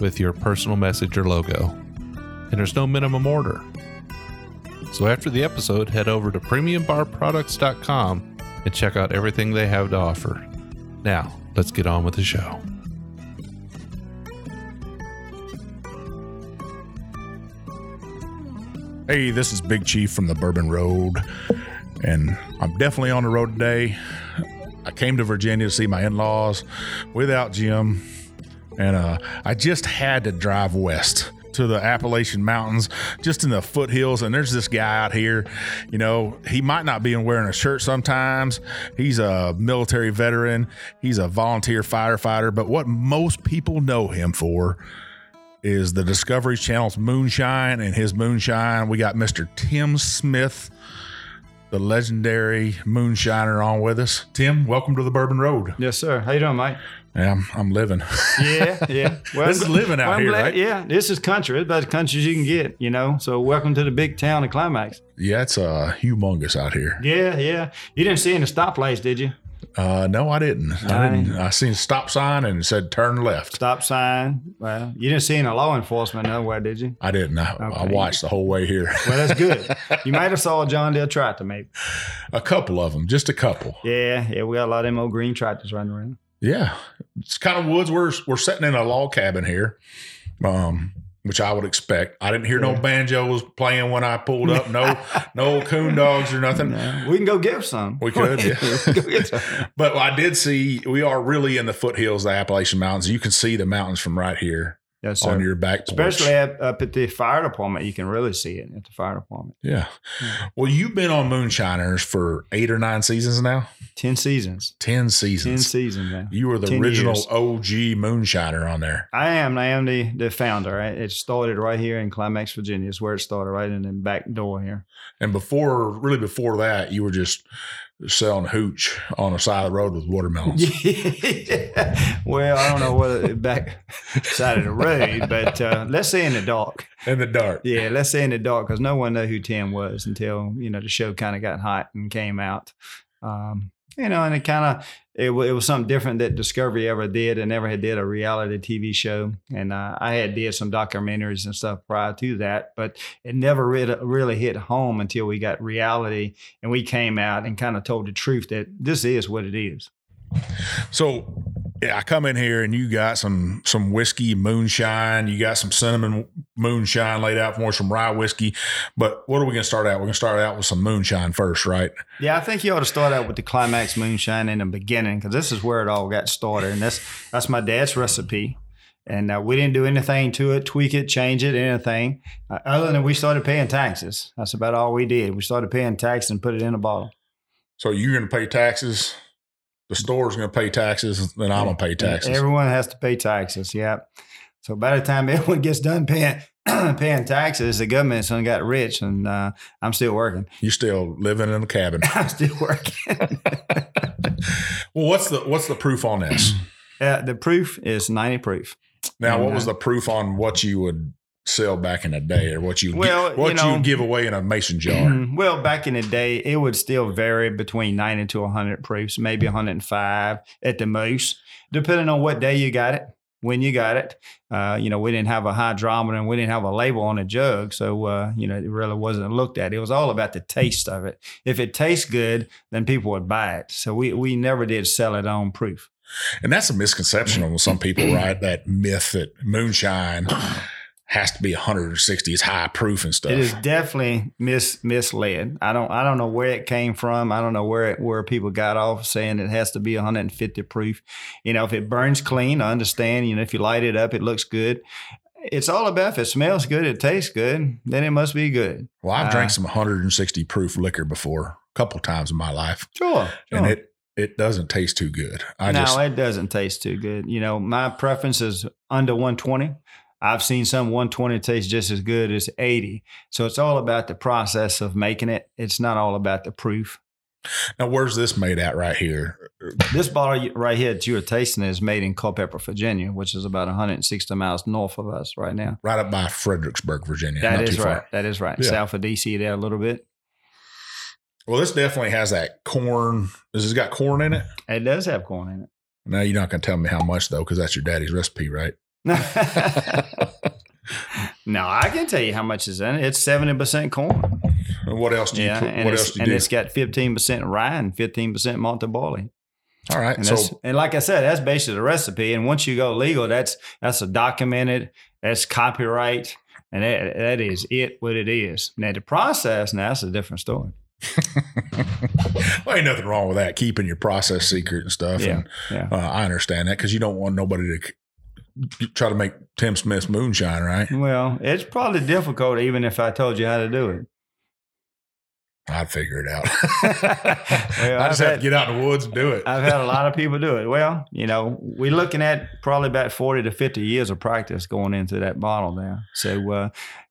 with your personal message or logo. And there's no minimum order. So after the episode, head over to premiumbarproducts.com and check out everything they have to offer. Now, let's get on with the show. Hey, this is Big Chief from the Bourbon Road, and I'm definitely on the road today. I came to Virginia to see my in laws without Jim, and uh, I just had to drive west to the Appalachian Mountains, just in the foothills. And there's this guy out here, you know, he might not be wearing a shirt sometimes. He's a military veteran, he's a volunteer firefighter, but what most people know him for is the Discovery Channel's Moonshine and his Moonshine. We got Mr. Tim Smith, the legendary moonshiner, on with us. Tim, welcome to the Bourbon Road. Yes, sir. How you doing, Mike? Yeah, I'm, I'm living. Yeah, yeah. Well, This is living out I'm here, glad- right? Yeah, this is country. It's about as country as you can get, you know. So welcome to the big town of Climax. yeah, it's uh, humongous out here. Yeah, yeah. You didn't see any stoplights, did you? Uh, no, I didn't. I didn't. I seen a stop sign and it said turn left. Stop sign. Well, you didn't see any law enforcement nowhere, did you? I didn't. I, I watched the whole way here. Well, that's good. you might have saw a John Deere tractor, maybe. a couple of them, just a couple. Yeah, yeah. We got a lot of them old green tractors running around. Yeah, it's kind of woods. We're we're sitting in a log cabin here, um, which I would expect. I didn't hear no Yeah. banjos playing when I pulled up. No, no coon dogs or nothing. No, we can go get some. We could, yeah. We can go get some. But I did see we are really in the foothills of the Appalachian Mountains. You can see the mountains from right here Yes, on your back porch. Especially up, up at the fire department, you can really see it at the fire department. yeah. Well, you've been on Moonshiners for eight or nine seasons now. Ten seasons. Ten seasons. Ten seasons now. you were the 10 original years. OG moonshiner on there. I am. I am the, the founder. It started right here in Climax, Virginia. It's where it started, right in the back door here. And before, really before that, you were just selling hooch on the side of the road with watermelons. well, I don't know whether back side of the road, but uh, let's say in the dark. In the dark. Yeah, let's say in the dark because no one knew who Tim was until you know the show kind of got hot and came out. Um, you know, and it kind of it, it was something different that Discovery ever did and never had did a reality TV show. And uh, I had did some documentaries and stuff prior to that, but it never really, really hit home until we got reality and we came out and kind of told the truth that this is what it is. So yeah, I come in here and you got some some whiskey moonshine. You got some cinnamon moonshine laid out for us, some rye whiskey. But what are we gonna start out? We're gonna start out with some moonshine first, right? Yeah, I think you ought to start out with the climax moonshine in the beginning because this is where it all got started, and that's that's my dad's recipe. And uh, we didn't do anything to it, tweak it, change it, anything, uh, other than we started paying taxes. That's about all we did. We started paying taxes and put it in a bottle. So you're gonna pay taxes. The store's gonna pay taxes, then I'm gonna pay taxes. Everyone has to pay taxes. Yeah. So by the time everyone gets done paying paying taxes, the government's done got rich, and uh, I'm still working. You're still living in a cabin. I'm still working. well, what's the what's the proof on this? uh, the proof is 90 proof. Now, what was uh, the proof on what you would sell back in the day, or what you Well, what you know- you give away in a mason jar? Well, back in the day, it would still vary between 90 to 100 proofs, maybe 105 at the most, depending on what day you got it, when you got it. Uh, you know, we didn't have a hydrometer and we didn't have a label on a jug. So, uh, you know, it really wasn't looked at. It was all about the taste of it. If it tastes good, then people would buy it. So we, we never did sell it on proof. And that's a misconception on some people, right? That myth that moonshine has to be 160 is high proof and stuff. It is definitely mis misled. I don't I don't know where it came from. I don't know where it, where people got off saying it has to be 150 proof. You know, if it burns clean, I understand. You know, if you light it up, it looks good. It's all about if it smells good, it tastes good, then it must be good. Well, I've drank Uh, some 160 proof liquor before a couple times in my life, Sure. and it it doesn't taste too good. I no, just it doesn't taste too good. You know, my preference is under 120. I've seen some 120 taste just as good as 80. So it's all about the process of making it. It's not all about the proof. Now, where's this made at right here? This bottle right here that you are tasting is made in Culpeper, Virginia, which is about 160 miles north of us right now. Right up by Fredericksburg, Virginia. That is right. That is right. Yeah. South of DC there a little bit. Well, this definitely has that corn. This has got corn in it. It does have corn in it. Now you're not going to tell me how much though, because that's your daddy's recipe, right? no, I can tell you how much is in it. It's seventy percent corn. And what else do you? Yeah, put, what else do you and do? it's got fifteen percent rye and fifteen percent malted barley. All right, And, so and like I said, that's basically the recipe. And once you go legal, that's that's a documented, that's copyright, and that, that is it. What it is. Now the process, now that's a different story. well, ain't nothing wrong with that. Keeping your process secret and stuff. Yeah, and, yeah. uh, I understand that because you don't want nobody to try to make Tim Smith's moonshine, right? Well, it's probably difficult, even if I told you how to do it. I'd figure it out. Well, I just I've have had- to get out in the woods and do it. I've had a lot of people do it. Well, you know, we're looking at probably about 40 to 50 years of practice going into that bottle now. So uh,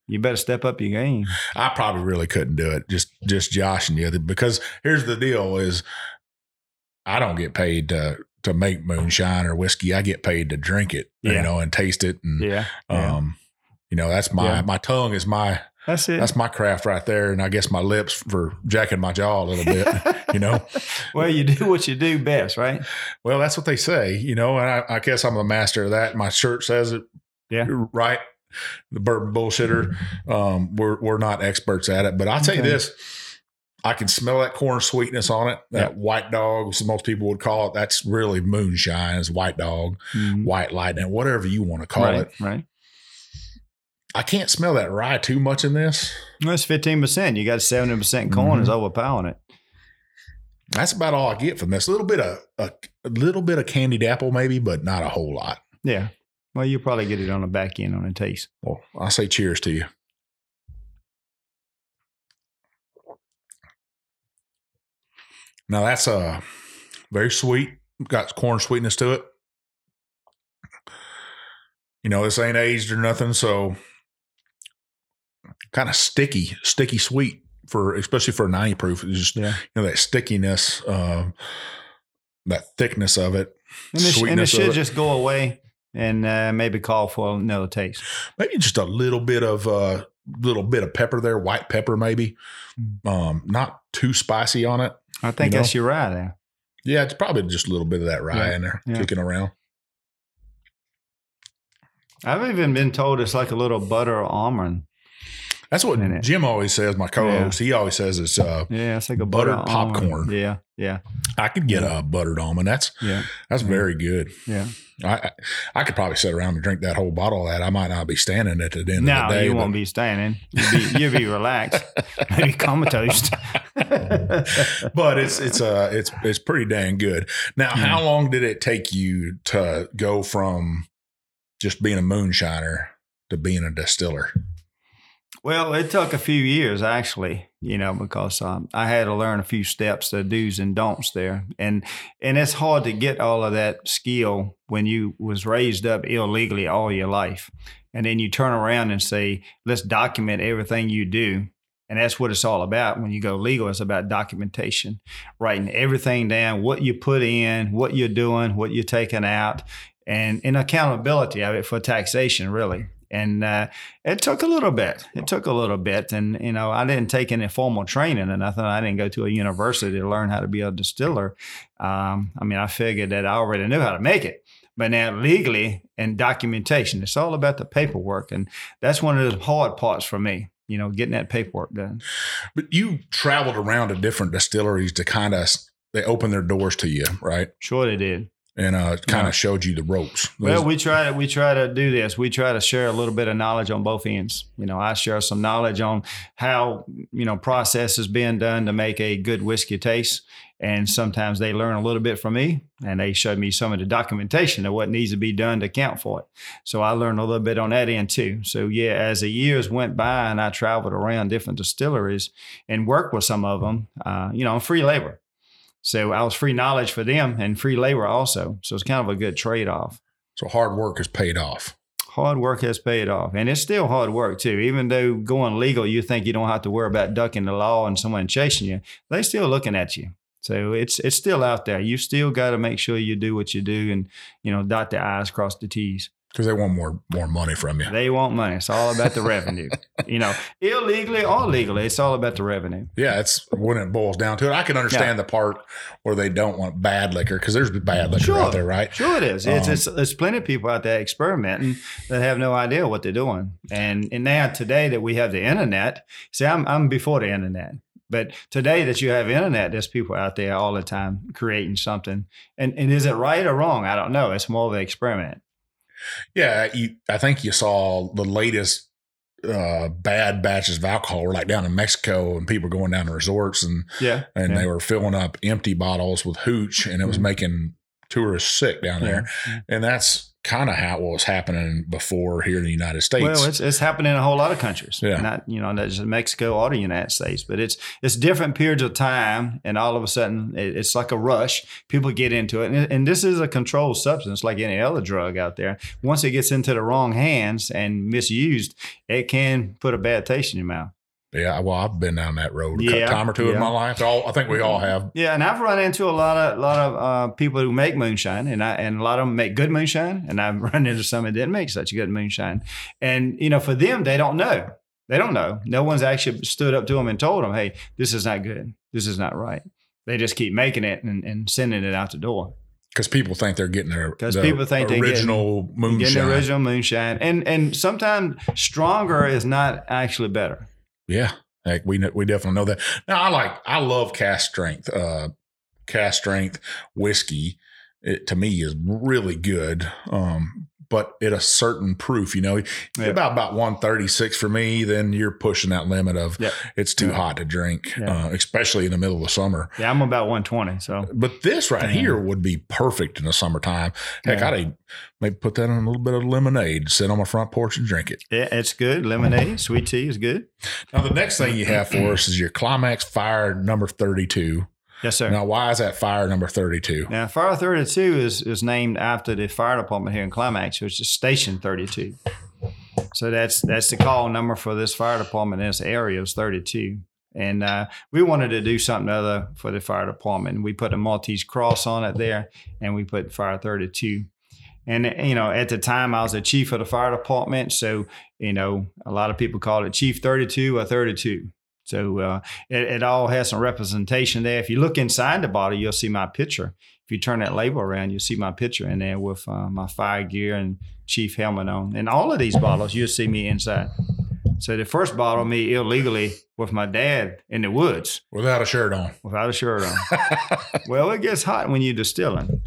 you better step up your game. I probably really couldn't do it. Just just Josh and you because here's the deal: is I don't get paid to to make moonshine or whiskey. I get paid to drink it, you know, and taste it. And Yeah. yeah. um, you know, that's my Yeah. my tongue is my That's it. that's my craft right there, and I guess my lips for jacking my jaw a little bit. you know, well, you do what you do best, right? well, that's what they say. You know, and I, I guess I'm a master of that. My shirt says it. Yeah. right. The bourbon bullshitter. Um, we're we're not experts at it, but I'll tell you this: I can smell that corn sweetness on it. That white dog, as most people would call it, that's really moonshine. Is white dog, Mhm. white lightning, whatever you want to call right, it. right. I can't smell that rye too much in this. That's 15%. You got 70% corn Mm-hmm. is overpowering it. That's about all I get from this. A little bit of a, a little bit of candied apple, maybe, but not a whole lot. Yeah. Well, you probably get it on the back end on a taste. Well, I say cheers to you. Now that's uh very sweet. Got corn sweetness to it. You know, this ain't aged or nothing, so kind of sticky, sticky sweet for especially for a 90 proof. It's just Yeah. you know that stickiness, uh, that thickness of it. And and it should it. just go away and uh, maybe call for another taste. maybe just a little bit of uh little bit of pepper there, white pepper maybe. Um, not too spicy on it. I think You know? that's your rye there. Yeah, it's probably just a little bit of that rye Yeah, in there yeah. kicking around. I've even been told it's like a little butter almond. That's what In it. Jim always says. My co-host, he always says it's. Uh, Yeah, it's like a Buttered butter almond. popcorn. Yeah, yeah, I could get a buttered almond. That's yeah, that's Yeah. very good. yeah. I, I could probably sit around and drink that whole bottle of that. I might not be standing at the end No, of the day. you won't be standing. You'll be, you'll be relaxed. Maybe comatose. but it's it's uh it's it's pretty dang good. Now, Hmm. how long did it take you to go from just being a moonshiner to being a distiller? Well, it took a few years actually, you know, because um, I had to learn a few steps, the do's and don'ts there, and and it's hard to get all of that skill when you was raised up illegally all your life, and then you turn around and say, let's document everything you do, and that's what it's all about. When you go legal, it's about documentation, writing everything down, what you put in, what you're doing, what you're taking out, and and accountability of it for taxation, really. And uh, it took a little bit. It took a little bit, and you know, I didn't take any formal training or nothing. I didn't go to a university to learn how to be a distiller. Um, I mean, I figured that I already knew how to make it, but now legally and documentation, it's all about the paperwork, and that's one of the hard parts for me. You know, getting that paperwork done. But you traveled around to different distilleries to kind of they opened their doors to you, right? Sure, they did. And uh, kind Yeah. of showed you the ropes. Well, we try to we try to do this. We try to share a little bit of knowledge on both ends. You know, I share some knowledge on how you know process is being done to make a good whiskey taste, and sometimes they learn a little bit from me, and they show me some of the documentation of what needs to be done to account for it. So I learned a little bit on that end too. So yeah, as the years went by, and I traveled around different distilleries and worked with some of them, uh, you know, on free labor. So I was free knowledge for them and free labor also. So it's kind of a good trade off so hard work has paid off. hard work has paid off, and it's still hard work too. Even though going legal, you think you don't have to worry about ducking the law and someone chasing you. They still looking at you. So it's it's still out there. You still got to make sure you do what you do, and you know, dot the i's, cross the t's. Because they want more more money from you. They want money. It's all about the revenue. You know, illegally or legally, it's all about the revenue. Yeah, it's when it boils down to it. I can understand the part where they don't want bad liquor because there's bad liquor Sure. out there, right? Sure, it is. It's, Um, it's there's plenty of people out there experimenting that have no idea what they're doing. And and now today that we have the internet, see, I'm I'm before the internet, but today that you have internet, there's people out there all the time creating something. And and is it right or wrong? I don't know. It's more of an experiment. Yeah, you, I think you saw the latest uh, bad batches of alcohol were like down in Mexico, and people going down to resorts and Yeah, and yeah. they were filling up empty bottles with hooch, and it was Mhm. making tourists sick down there. And that's kind of how it was happening before here in the United States. Well, it's it's happening in a whole lot of countries. Yeah. Not you know, not just Mexico or the United States, but it's it's different periods of time, and all of a sudden it, it's like a rush. People get into it, and, and this is a controlled substance, like any other drug out there. Once it gets into the wrong hands and misused, it can put a bad taste in your mouth. Yeah, well, I've been down that road a Yeah, time or two in my life. All, I think we all have. Yeah, and I've run into a lot of lot of uh, people who make moonshine, and I and a lot of them make good moonshine, and I've run into some that didn't make such good moonshine, and you know, for them, they don't know. They don't know. No one's actually stood up to them and told them, "Hey, this is not good. This is not right." They just keep making it and, and sending it out the door. Because people think they're getting their 'Cause the people think they're original moonshine. Getting the original moonshine, and and sometimes stronger is not actually better. Yeah, like we we definitely know that. Now I like I love cask strength. Uh, cask strength whiskey it, to me is really good. Um, but at a certain proof, you know, Yeah. about about one thirty six for me, then you're pushing that limit of it's too Yeah. hot to drink, Yeah. uh, especially in the middle of the summer. Yeah, I'm about 120, so But this right here would be perfect in the summertime. Heck. I'd maybe put that in a little bit of lemonade, sit on my front porch and drink it. yeah, it's good. Lemonade, sweet tea is good. Now, the next thing you have for us is your Climax Fire number 32. Yes, sir. Now, why is that fire number 32? Now, Fire 32 is, is named after the fire department here in Climax, which is Station 32. So that's that's the call number for this fire department in this area is 32. And uh, we wanted to do something other for the fire department. We put a Maltese cross on it there, and we put Fire 32. And you know, at the time, I was the chief of the fire department, so you know, a lot of people call it Chief 32 or 32. So uh, it, it all has some representation there. If you look inside the bottle, you'll see my picture. If you turn that label around, you'll see my picture in there with uh, my fire gear and chief helmet on. And all of these bottles, you'll see me inside. So the first bottle, me illegally with my dad in the woods Without a shirt on. without a shirt on. well, it gets hot when you're distilling.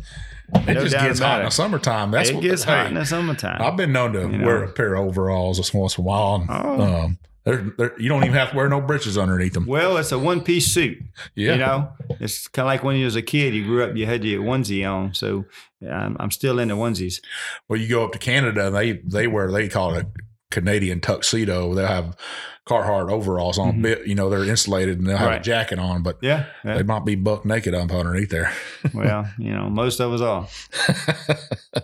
It No just gets hot in the summertime. That's it what gets hey, hot in the summertime. I've been known to You know. wear a pair of overalls just once in a while. And, Oh. um, they're, they're, you don't even have to wear no breeches underneath them. well, it's a one piece suit. Yeah. You know, it's kind of like when you was a kid, you grew up, you had your onesie on. So um, I'm still into onesies. Well, you go up to Canada, and they they wear they call it a Canadian tuxedo. They'll have Carhartt overalls on. Mhm. Bit you know they're insulated and they'll have a jacket on, but Yeah. yeah. they might be buck naked up underneath there. well, you know, most of us are.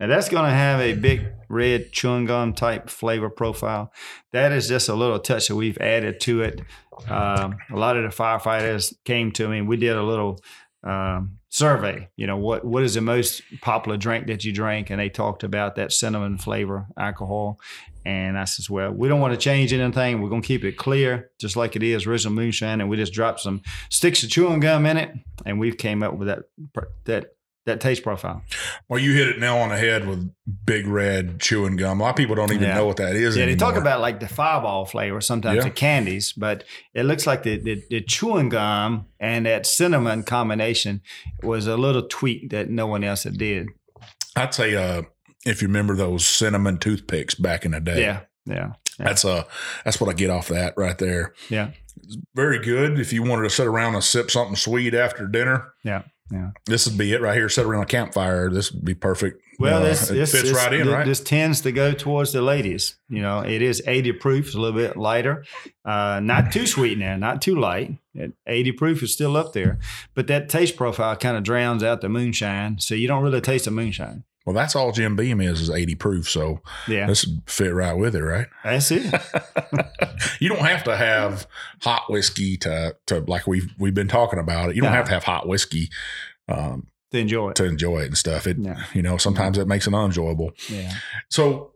Now that's going to have a big red chewing gum type flavor profile. That is just a little touch that we've added to it. Um, a lot of the firefighters came to me. We did a little um, survey. You know, what what is the most popular drink that you drink? And they talked about that cinnamon flavor alcohol. And I says, well, we don't want to change anything. We're going to keep it clear, just like it is original moonshine. And we just dropped some sticks of chewing gum in it, and we've came up with that that that taste profile. well, you hit it now on the head with big red chewing gum. A lot of people don't even Yeah. know what that is. Yeah, they talk about like the fireball flavor, sometimes Yeah. the candies, but it looks like the, the the chewing gum and that cinnamon combination was a little tweak that no one else had did. I'd say uh, if you remember those cinnamon toothpicks back in the day. Yeah, yeah, That's uh that's what I get off that right there. yeah, It's Very good if you wanted to sit around and sip something sweet after dinner. yeah, yeah. This would be it right here. Sit around a campfire. This would be perfect. Well, Uh, this, this fits this- right in, thi- right? This tends to go towards the ladies. You know, it is 80 proof, it's a little bit lighter. Uh, not too sweet now, not too light. At 80 proof is still up there, but that taste profile kind of drowns out the moonshine, so you don't really taste the moonshine. Well, that's all Jim Beam is is 80 proof. So Yeah, this would fit right with it, right? that's it. you don't have to have hot whiskey to to like we've we've been talking about it. You don't No. have to have hot whiskey um, to enjoy it. to enjoy it and stuff. It Yeah. you know sometimes it makes it unenjoyable. Yeah. So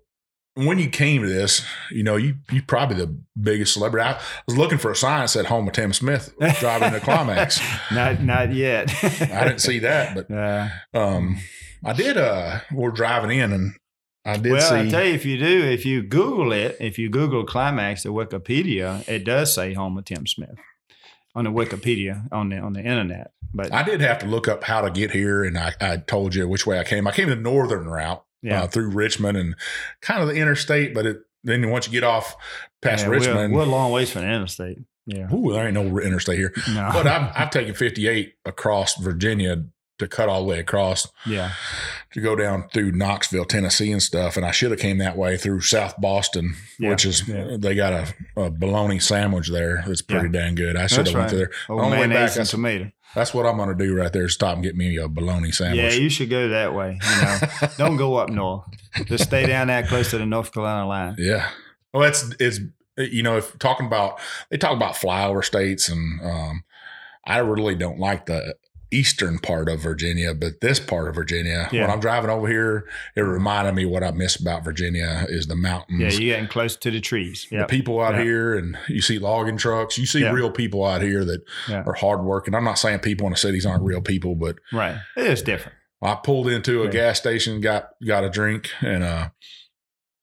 when you came to this, you know you you probably the biggest celebrity. I was looking for a sign that said "Home of Tim Smith" driving the Climax. Not not yet. I didn't see that, but Uh, um, I did. Uh, we're driving in and I did well, I see. tell you, if you do, if you Google it, if you Google Climax at Wikipedia, it does say home of Tim Smith on the Wikipedia on the on the internet. But I did have to look up how to get here, and I, I told you which way I came. I came the northern route. yeah, uh, through Richmond and kind of the interstate, but it, then once you get off past yeah, Richmond, we're, we're a long ways from the interstate. Yeah, ooh, there ain't no interstate here. no, But I've, I've taken 58 across Virginia to cut all the way across yeah, to go down through Knoxville, Tennessee, and stuff. And I should have came that way through South Boston, Yeah, which is yeah. they got a, a bologna sandwich there that's pretty dang good. I should That's have went right. there. Oh, mayonnaise back, and that's, tomato. that's what I'm going to do right there. Stop and get me a bologna sandwich. Yeah, you should go that way. You know, don't go up north. Just stay down that close to the North Carolina line. Yeah. Well, it's it's you know if talking about they talk about flyover states and um, I really don't like the eastern part of Virginia, but this part of Virginia, when I'm driving over here, it reminded me what I miss about Virginia is the mountains. Yeah, you're getting close to the trees. the people out Yeah. here, and you see logging trucks. You see Yeah. real people out here that Yeah. are hardworking. I'm not saying people in the cities aren't real people, but right. It is different. I pulled into a Yeah. gas station, got got a drink, and uh,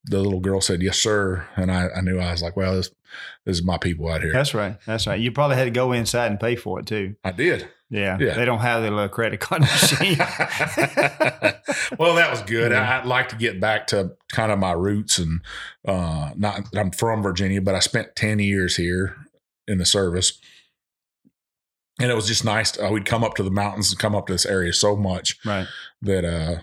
the little girl said, "Yes, sir," and I, I knew I was like, "Well, this this is my people out here." That's right. That's right. You probably had to go inside and pay for it too. I did. Yeah. Yeah. They don't have their little credit card machine. well, that was good. Yeah. I'd like to get back to kind of my roots, and uh, not I'm from Virginia, but I spent ten years here in the service. And it was just nice. To, uh, we'd come up to the mountains and come up to this area so much right. that uh,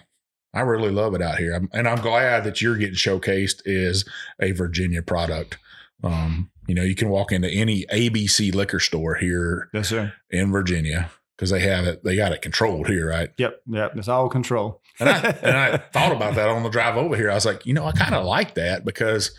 I really love it out here. I'm, and I'm glad that you're getting showcased as a Virginia product. Um, you know, you can walk into any ABC liquor store here Yes, sir. in Virginia because they have it. They got it controlled here, right? Yep. Yep. It's all control. And I and I thought about that on the drive over here. I was like, you know, I kind of like that because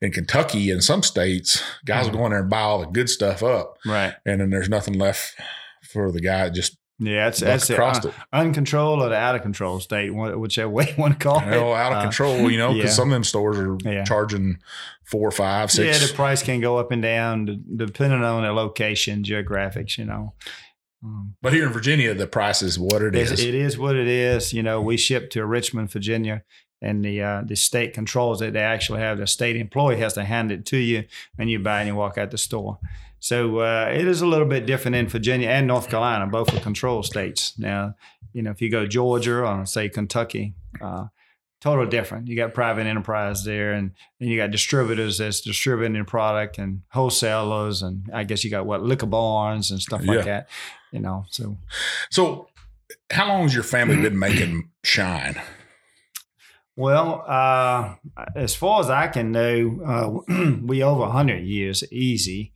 in Kentucky and some states, guys Mhm. will go in there and buy all the good stuff up, Right. and then there's nothing left for the guy just Yeah. That's that's it. Un- it. uncontrolled or the out of control state, wh- whichever way you want to call You it. out of Uh, control, you know, because yeah. some of them stores are Yeah. charging four, five, six. Yeah, the price can go up and down depending on the location, geographics. You know. Um, but here in Virginia, the price is what It's- is. It is what it is. You know, we ship to Richmond, Virginia, and the uh, the state controls it. They actually have the state employee has to hand it to you, and you buy and you walk out the store. So uh, it is a little bit different in Virginia and North Carolina. Both are control states. Now, you know, if you go Georgia or say Kentucky, uh, total different. You got private enterprise there, and then you got distributors that's distributing the product, and wholesalers, and I guess you got what liquor barns and stuff like Yeah. that. You know, so So, how long has your family been making shine? Well, uh, as far as I can know, uh, we over 100 years easy.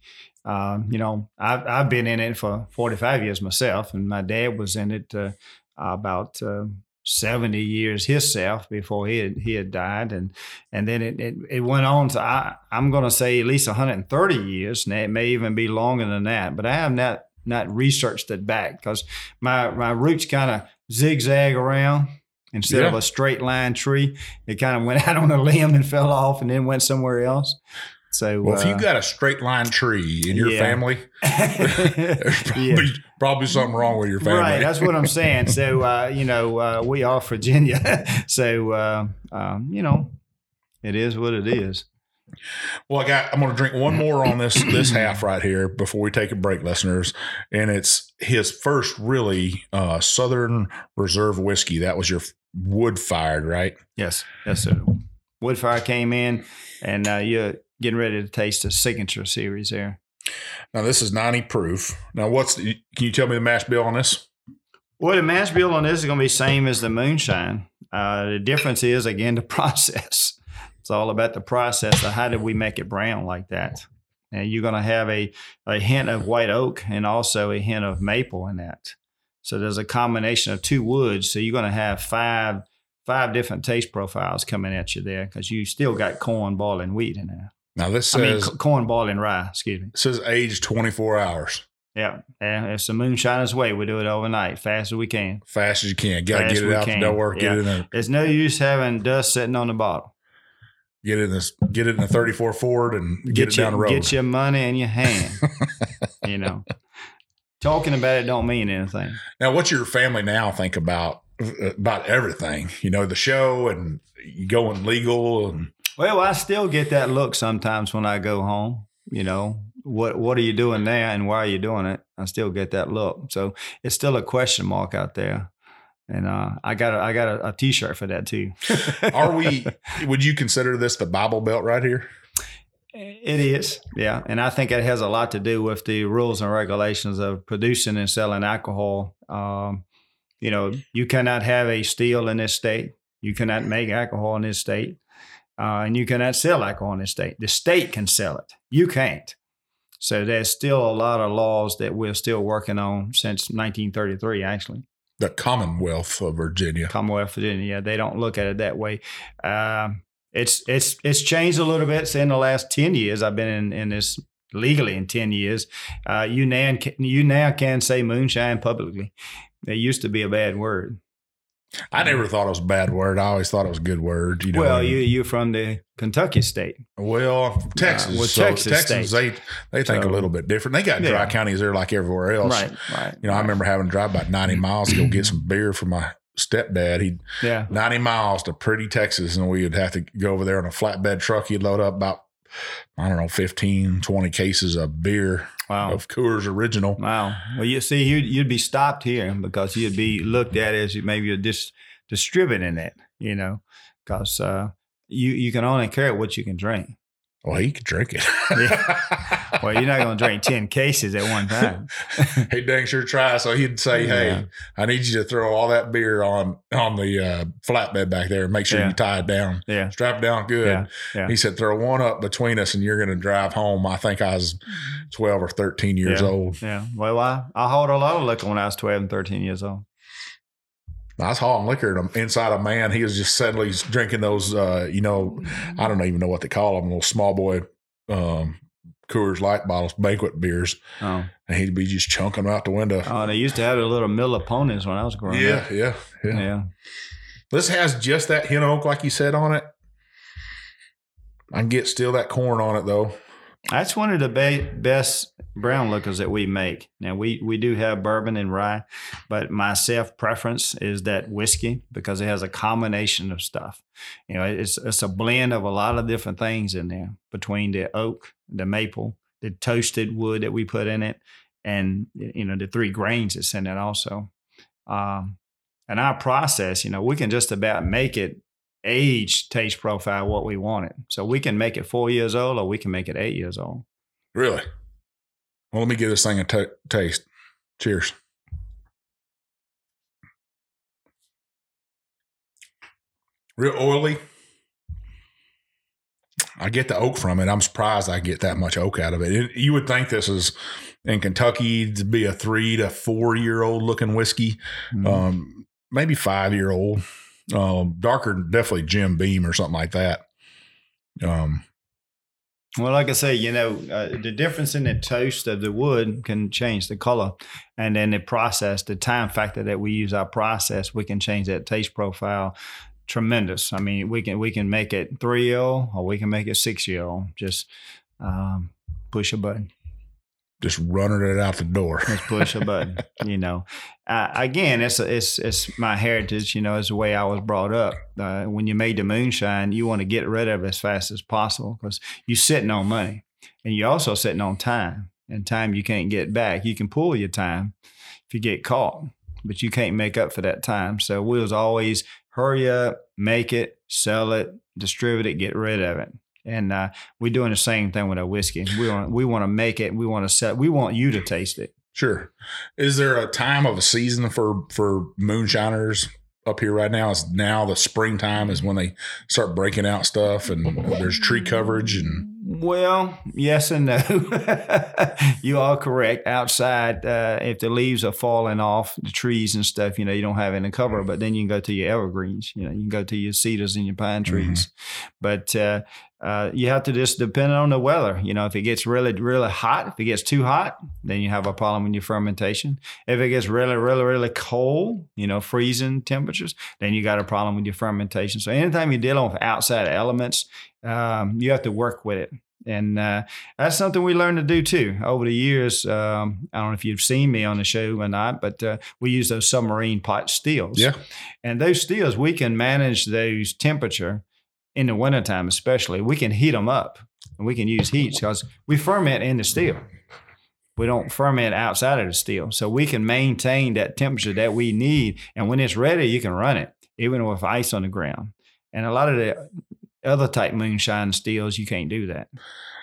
Um, you know, I've, I've been in it for 45 years myself, and my dad was in it uh, about uh, 70 years himself before he had, he had died. And, and then it, it, it went on to, I, I'm going to say at least 130 years, and it may even be longer than that, but I have not, not researched it back because my, my roots kind of zigzag around instead of a straight line tree. It kind of went out on a limb and fell off and then went somewhere else. So, Well, if uh, you got a straight line tree in your yeah. family, there's probably, Yeah. probably something wrong with your family. Right, that's what I'm saying. So, uh, you know, uh, we are Virginia. so, uh, um, you know, it is what it is. Well, I got. I'm going to drink one more on this this half right here before we take a break, listeners. And it's his first really uh, Southern Reserve whiskey. That was your wood fired, right? Yes, yes, sir. Woodfire came in, and uh, you're getting ready to taste a signature series there. Now this is 90 proof. Now, what's the, can you tell me the mash bill on this? Well, the mash bill on this is going to be same as the moonshine. Uh, the difference is again the process. It's all about the process of how did we make it brown like that. And you're going to have a, a hint of white oak and also a hint of maple in that. So there's a combination of two woods. So you're going to have five five different taste profiles coming at you there because you still got corn, boiling wheat in there. Now this I mean, says c- corn, boiling rye. Excuse me. says age 24 hours. Yeah, and it's the moonshiner's way. We do it overnight, fast as we can. Fast as you can. Got to get it out can. the door. Get Yeah. it in there. There's no use having dust sitting on the bottle. Get it in this. Get it in the 34 Ford and get, it down the your, road. Get your money in your hand. you know, talking about it don't mean anything. Now, what's your family now think about uh, about everything? You know, the show and going legal and Well, I still get that look sometimes when I go home. You know, what what are you doing there, and why are you doing it? I still get that look. So it's still a question mark out there. And uh, I got a, I got a, a T-shirt for that too. are we? would you consider this the Bible Belt right here? It is, yeah, and I think it has a lot to do with the rules and regulations of producing and selling alcohol. Um, you know, you cannot have a still in this state. You cannot make alcohol in this state, uh, and you cannot sell alcohol in the state. The state can sell it. You can't. So there's still a lot of laws that we're still working on since 1933, actually. The Commonwealth of Virginia. Commonwealth of Virginia. Yeah, they don't look at it that way. Um, it's it's it's changed a little bit. Say in the last ten years, I've been in, in this legally in ten years. Uh, you now can, you now can say moonshine publicly. It used to be a bad word. I never um, thought it was a bad word. I always thought it was a good word. You know. well, you you're from the Kentucky state. Well, uh, Texas. well, so Texas Texans, they state. they think So- a little bit different. They got dry Yeah. counties there like everywhere else. Right, right. You know, I remember having to drive about ninety miles to go get some beer for my stepdad. He'd Yeah, 90 miles to pretty Texas, and we would have to go over there on a flatbed truck. He'd load up about, I don't know, 15, 20 cases of beer wow. of Coors Original. Wow. Well, you see, you'd, you'd be stopped here because you'd be looked at as maybe you're just distributing it, you know, because uh, you, you can only carry what you can drink. Well, he could drink it. Well, you're not going to drink 10 cases at one time. he dang sure try. So he'd say, Yeah. "Hey, I need you to throw all that beer on on the uh, flatbed back there and make sure Yeah. you tie it down, Yeah. strap it down good." Yeah. He said, "Throw one up between us, and you're going to drive home." I think I was twelve or thirteen years Yeah. old. Yeah. Well, I, I hauled a lot of liquor when I was 12 and 13 years old. I was hauling liquor inside a man. He was just suddenly drinking those, uh, you know, I don't even know what they call them, little small boy um, Coors Light bottles, banquet beers, Oh. and he'd be just chunking them out the window. oh, they used to have the little Miller ponies when I was growing yeah, up. yeah, yeah, Yeah. This has just that hen oak, like you said, on it. I can get still that corn on it though. That's one of the be- best brown liquors that we make. Now we we do have bourbon and rye, but my self preference is that whiskey because it has a combination of stuff. You know, it's it's a blend of a lot of different things in there between the oak, the maple, the toasted wood that we put in it, and you know the three grains that's in it also. Um, and our process, you know, we can just about make it age taste profile what we want it. So we can make it four years old or we can make it eight years old. Really? Well, let me give this thing a taste. Cheers. Real oily. I get the oak from it. I'm surprised I get that much oak out of it. it you would think this is in Kentucky to be a three to four year old looking whiskey, um, maybe five year old, um, darker, definitely Jim Beam or something like that. Um, Well, like I say, you know, uh, the difference in the toast of the wood can change the color, and then the process, the time factor that we use our process, we can change that taste profile. Tremendous. I mean, we can we can make it three year old or we can make it six year old. Just um, push a button. Just running it out the door. Just push a button. You know, uh, again, it's it's it's my heritage. You know, it's the way I was brought up. Uh, when you made the moonshine, you want to get rid of it as fast as possible because you're sitting on money, and you're also sitting on time. And time you can't get back. You can pull your time if you get caught, but you can't make up for that time. So we was always hurry up, make it, sell it, distribute it, get rid of it. And uh, we're doing the same thing with our whiskey. We want we want to make it. We want to sell. We want you to taste it. Sure. Is there a time of a season for for moonshiners up here right now? Is now the springtime is when they start breaking out stuff and there's tree coverage and Well, yes and no. you are correct. Outside, uh, if the leaves are falling off the trees and stuff, you know, you don't have any cover. But then you can go to your evergreens. You know, you can go to your cedars and your pine trees. But uh, uh, you have to just depend on the weather. You know, if it gets really, really hot, if it gets too hot, then you have a problem with your fermentation. If it gets really, really, really cold, you know, freezing temperatures, then you got a problem with your fermentation. So anytime you're dealing with outside elements, um, you have to work with it. And uh, that's something we learned to do too over the years. Um, I don't know if you've seen me on the show or not, but uh, we use those submarine pot stills. Yeah. And those stills, we can manage those temperature in the wintertime, especially. We can heat them up and we can use heat because we ferment in the still. We don't ferment outside of the still. So we can maintain that temperature that we need. And when it's ready, you can run it, even with ice on the ground. And a lot of the other type moonshine stills, you can't do that.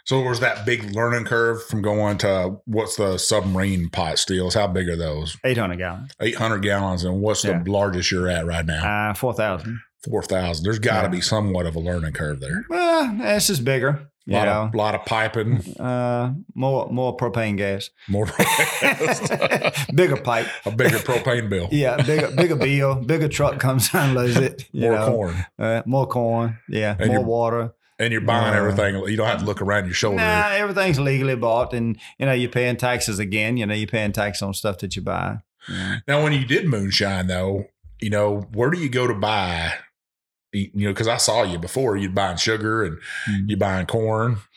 So was that big learning curve from going to what's the submarine pot stills? How big are those? 800 gallons, 800 gallons. And what's Yeah. the largest you're at right now? uh, 4,000. 4,000. There's got to Yeah. be somewhat of a learning curve there. Well, this is bigger. A lot, know, of, lot of piping, uh, more more propane gas, more bigger pipe. a bigger propane bill, Yeah, bigger bigger bill, bigger truck comes and unloads it. more know. corn, Uh, more corn. Yeah, And more water. and you're buying Uh, everything. You don't have to look around your shoulder. Nah, everything's legally bought, and you know you're paying taxes again. You know you're paying tax on stuff that you buy. Yeah. Now, when you did moonshine, though, you know where do you go to buy? You know, because I saw you before. You'd buying sugar and Mhm. you buying corn.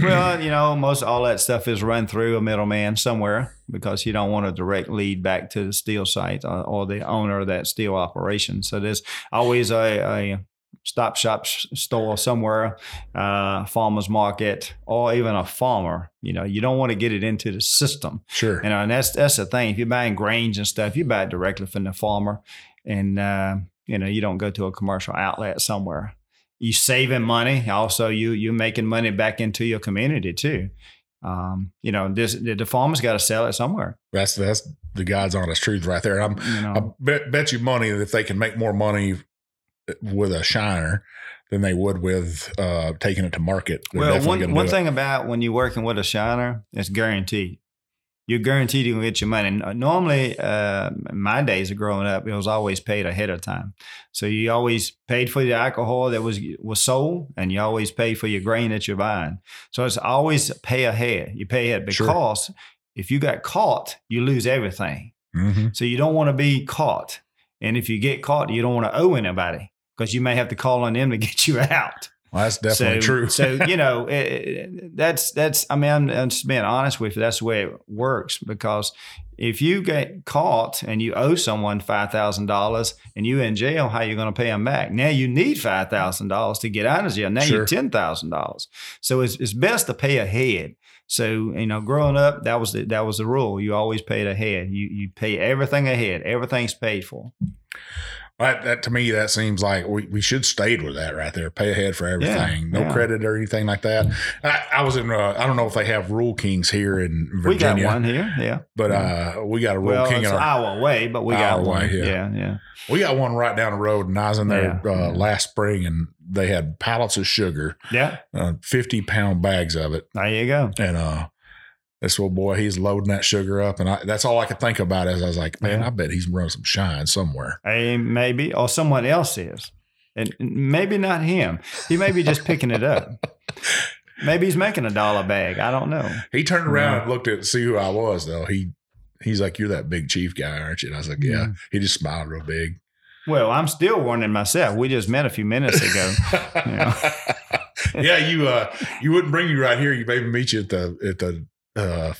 Well, you know, most all that stuff is run through a middleman somewhere because you don't want a direct lead back to the still site or, or the owner of that still operation. So there's always a, a stop shop store somewhere, uh, farmer's market, or even a farmer. You know, you don't want to get it into the system. Sure. You know, and that's that's the thing. If you're buying grains and stuff, you buy it directly from the farmer, and uh, you know you don't go to a commercial outlet somewhere. You saving money. Also, you you making money back into your community too. Um, you know, this the, the farmer's got to sell it somewhere. That's that's the God's honest truth right there. I'm You know, I bet, bet you money that if they can make more money with a shiner than they would with uh, taking it to market. they're well, one one it. thing about when you're working with a shiner, it's guaranteed. You're guaranteed you're gonna get your money. Normally, uh, my days of growing up, it was always paid ahead of time. So you always paid for the alcohol that was was sold, and you always pay for your grain that you're buying. So it's always pay ahead. You pay ahead Sure. because if you got caught, you lose everything. Mhm. So you don't want to be caught. And if you get caught, you don't want to owe anybody because you may have to call on them to get you out Well, that's definitely so, true. so you know, it, it- that's that's. I mean, I'm, I'm just being honest with you. That's the way it works because if you get caught and you owe someone five thousand dollars and you in jail, how are you going to pay them back? Now you need five thousand dollars to get out of jail. Now Sure. you're ten thousand dollars. So it's it's best to pay ahead. So you know, growing up, that was the, that was the rule. You always paid ahead. You you pay everything ahead. Everything's paid for. That, that to me, that seems like we, we should stayed with that right there. Pay ahead for everything, no yeah. credit or anything like that. I, I was in. Uh, I don't know if they have Rural Kings here in Virginia. We got one here. Yeah. but uh, we got a Rural Well, King it's in an our. hour away, but we got one. yeah. yeah, yeah. We got one right down the road, and I was in there Yeah, uh, yeah. last spring, and they had pallets of sugar, Yeah, uh, fifty pound bags of it, there you go. and uh. This little boy, he's loading that sugar up, and I, that's all I could think about. As I was like, man, Yeah. I bet he's running some shine somewhere. Hey, maybe, or someone else is, and maybe not him. He may be just picking it up. Maybe he's making a dollar bag. I don't know. He turned around Yeah. and looked at see who I was though. He he's like, You're that big chief guy, aren't you? And I was like, Yeah. Mhm. He just smiled real big. Well, I'm still wondering myself. We just met a few minutes ago. yeah, you uh you wouldn't bring me right here. You maybe meet you at the at the uh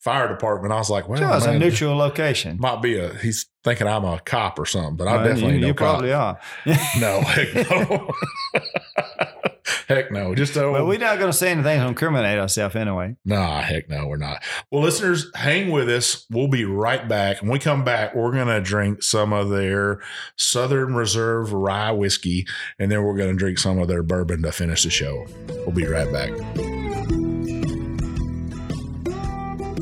fire department. I was like, Well, it's a neutral location. might be a he's thinking I'm a cop or something, but I Well, definitely you, no you cop. probably are. No, heck no. heck no. Just But we're not going to say anything to incriminate ourselves anyway. Nah, heck no, we're not. Well, listeners, hang with us. We'll be right back. When we come back, we're going to drink some of their Southern Reserve rye whiskey, and then we're going to drink some of their bourbon to finish the show. We'll be right back.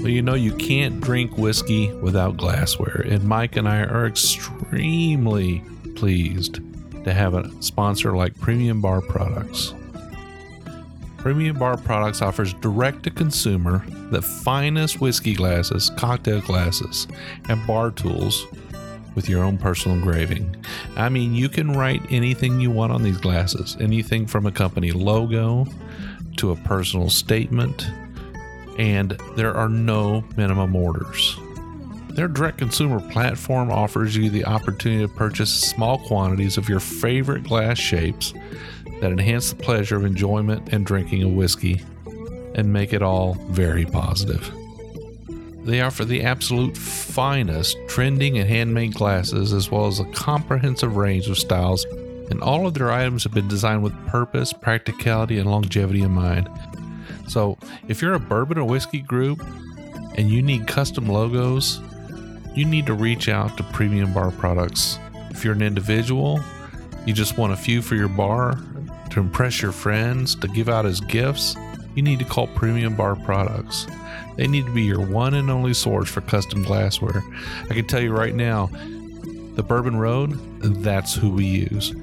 Well, you know, you can't drink whiskey without glassware, and Mike and I are extremely pleased to have a sponsor like Premium Bar Products. Premium Bar Products offers direct to consumer the finest whiskey glasses, cocktail glasses, and bar tools with your own personal engraving. I mean, you can write anything you want on these glasses, anything from a company logo to a personal statement, and there are no minimum orders. Their direct consumer platform offers you the opportunity to purchase small quantities of your favorite glass shapes that enhance the pleasure of enjoyment and drinking a whiskey and make it all very positive. They offer the absolute finest trending and handmade glasses as well as a comprehensive range of styles, and all of their items have been designed with purpose, practicality, and longevity in mind. So, if you're a bourbon or whiskey group and you need custom logos, you need to reach out to Premium Bar Products. If you're an individual, you just want a few for your bar to impress your friends, to give out as gifts, you need to call Premium Bar Products. They need to be your one and only source for custom glassware. I can tell you right now, the Bourbon Road, that's who we use.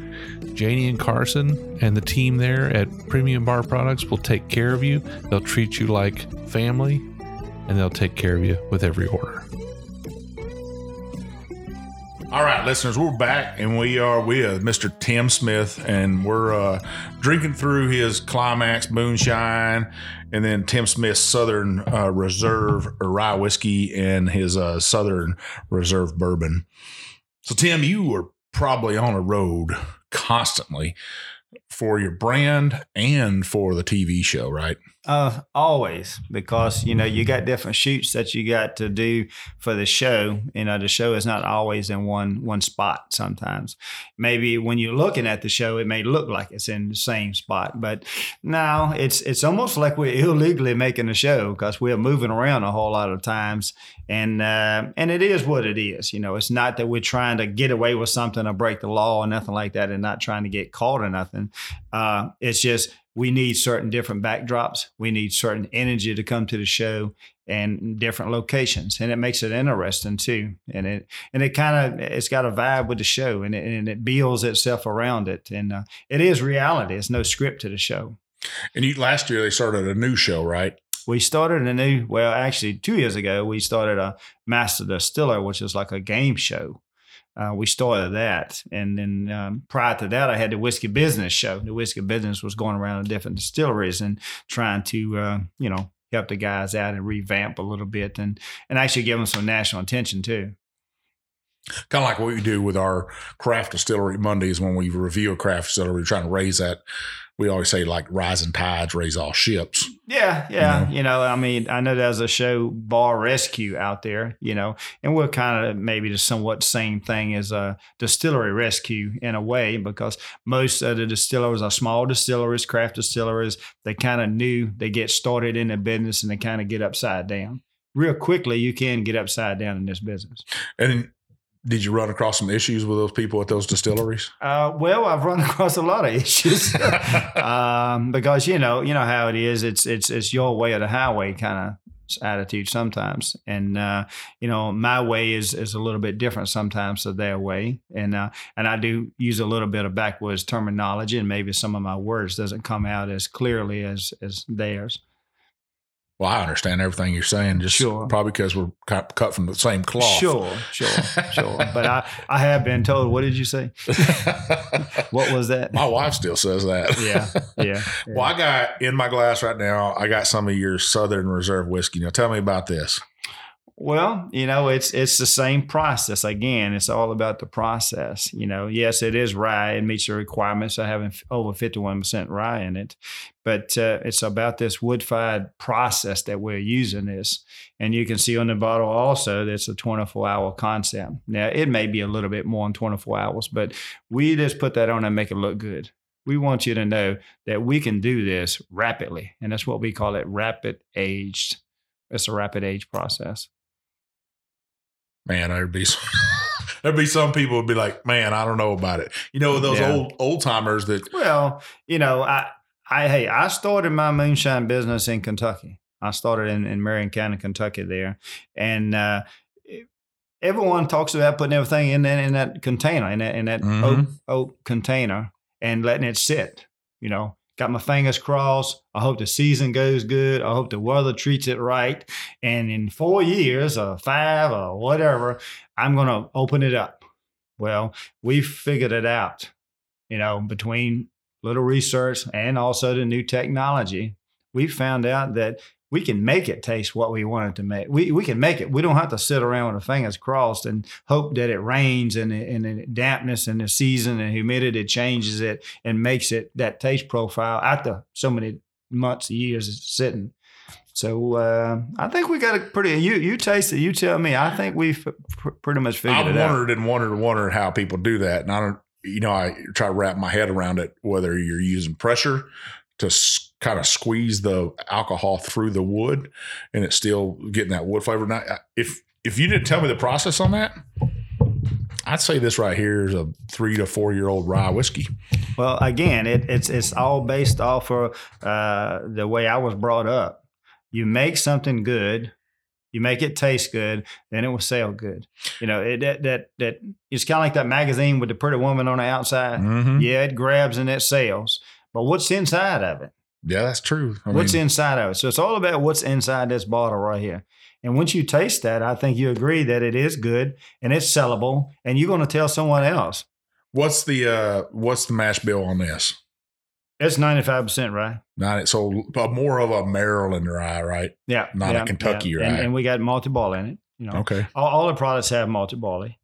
Janie and Carson and the team there at Premium Bar Products will take care of you. They'll treat you like family and they'll take care of you with every order. All right, listeners, we're back and we are with Mr. Tim Smith, and we're uh, drinking through his Climax Moonshine and then Tim Smith's Southern uh, Reserve Rye Whiskey and his uh, Southern Reserve Bourbon. So, Tim, you were probably on a road constantly for your brand and for the TV show, right? Uh, always because you know you got different shoots that you got to do for the show. You know the show is not always in one one spot. Sometimes, maybe when you're looking at the show, it may look like it's in the same spot, but now it's it's almost like we're illegally making a show because we're moving around a whole lot of times, and uh, and it is what it is. You know, it's not that we're trying to get away with something or break the law or nothing like that, and not trying to get caught or nothing. Uh, it's just we need certain different backdrops. We need certain energy to come to the show and different locations, and it makes it interesting too. And it and it kind of it's got a vibe with the show, and it, and it builds itself around it. And uh, it is reality. It's no script to the show. And you last year they started a new show, right? We started a new. Well, actually, two years ago we started a Master Distiller, which is like a game show uh, we started that. And then um, prior to that, I had the whiskey business show. The whiskey business was going around to different distilleries and trying to, uh, you know, help the guys out and revamp a little bit and and actually give them some national attention too. Kind of like what we do with our craft distillery Mondays when we review a craft distillery, we're trying to raise that we always say like rising tides raise all ships. Yeah, yeah. You know, you know I mean, I know there's a show Bar Rescue out there, you know, and we're kind of maybe the somewhat same thing as a distillery rescue in a way because most of the distillers are small distilleries, craft distilleries. They kind of new, they get started in the business and they kind of get upside down. Real quickly, you can get upside down in this business. And did you run across some issues with those people at those distilleries? Uh, well, I've run across a lot of issues um, because you know you know how it is. It's it's it's your way or the highway kind of attitude sometimes, and uh, you know my way is is a little bit different sometimes to their way, and uh, and I do use a little bit of backwards terminology, and maybe some of my words doesn't come out as clearly as as theirs. Well, I understand everything you're saying, just sure. probably because we're cut from the same cloth. Sure, sure, sure. But I, I have been told. What did you say? what was that? My wife still says that. Yeah, yeah, yeah. Well, I got in my glass right now. I got some of your Southern Reserve whiskey. Now, tell me about this. Well, you know, it's it's the same process. Again, it's all about the process. You know, yes, it is rye. It meets the requirements of having over fifty one percent rye in it, but uh, it's about this wood fired process that we're using this. And you can see on the bottle also that's a twenty four hour concept. Now, it may be a little bit more than twenty four hours, but we just put that on and make it look good. We want you to know that we can do this rapidly, and that's what we call it rapid aged. It's a rapid age process man, there'd be some, there'd be some people would be like, man, I don't know about it. You know, those yeah. old old timers that. Well, you know, I, I, hey, I started my moonshine business in Kentucky. I started in, in Marion County, Kentucky, there, and uh, everyone talks about putting everything in that in that container, in that in that mm-hmm. oak, oak container, and letting it sit. You know, Got my fingers crossed. I hope the season goes good. I hope the weather treats it right. And in four years or five or whatever, I'm going to open it up. Well, we figured it out, you know, between little research and also the new technology. We found out that we can make it taste what we want it to make. We, we can make it. We don't have to sit around with our fingers crossed and hope that it rains and, and the dampness and the season and humidity changes it and makes it that taste profile after so many months, years of sitting. So uh, I think we got a pretty. You you taste it. You tell me. I think we've pr- pretty much figured I've it out. I wondered and wondered and wondered how people do that, and I don't. You know, I try to wrap my head around it. Whether you're using pressure to s- kind of squeeze the alcohol through the wood, and it's still getting that wood flavor. Now, if if you didn't tell me the process on that, I'd say this right here is a three to four year old rye whiskey. Well, again, it, it's it's all based off of uh, the way I was brought up. You make something good, you make it taste good, then it will sell good. You know, it, that that that it's kind of like that magazine with the pretty woman on the outside. Mm-hmm. Yeah, it grabs and it sells, but what's inside of it? Yeah, that's true. I what's mean, inside of it? So it's all about what's inside this bottle right here. And once you taste that, I think you agree that it is good and it's sellable, and you're going to tell someone else. what's the uh what's the mash bill on this? It's ninety five percent, right? Not so uh, more of a Maryland rye, right? Yeah, Not a yeah, Kentucky yeah. rye. And, and we got multi ball in it. You know, Okay. all, all the products have multi barley,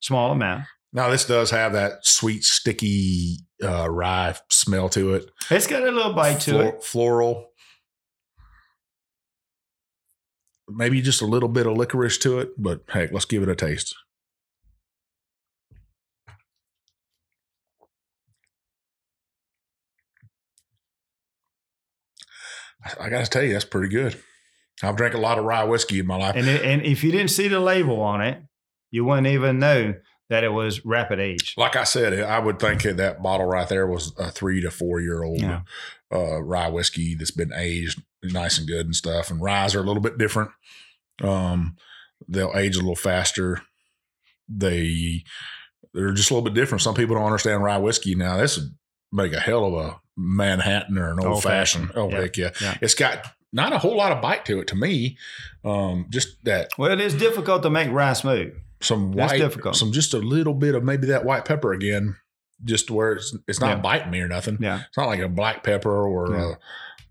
small amount. Now this does have that sweet, sticky uh, rye smell to it. It's got a little bite to Flor- it. Floral. Maybe just a little bit of licorice to it, but heck, let's give it a taste. I- got to tell you, that's pretty good. I've drank a lot of rye whiskey in my life. And it, and if you didn't see the label on it, you wouldn't even know that it was rapid age. like I said, I would think that that bottle right there was a three to four year old Yeah. uh, rye whiskey that's been aged nice and good and stuff. And ryes are a little bit different. Um, they'll age a little faster. They they're just a little bit different. Some people don't understand rye whiskey. Now this would make a hell of a Manhattan or an old fashioned. Old-fashioned. Oh Yeah. heck yeah. Yeah. It's got not a whole lot of bite to it to me. Um, just that Well, it is difficult to make rye smooth. Some white, some just a little bit of maybe that white pepper again, just where it's it's not Yeah. biting me or nothing. Yeah. It's not like a black pepper or Yeah.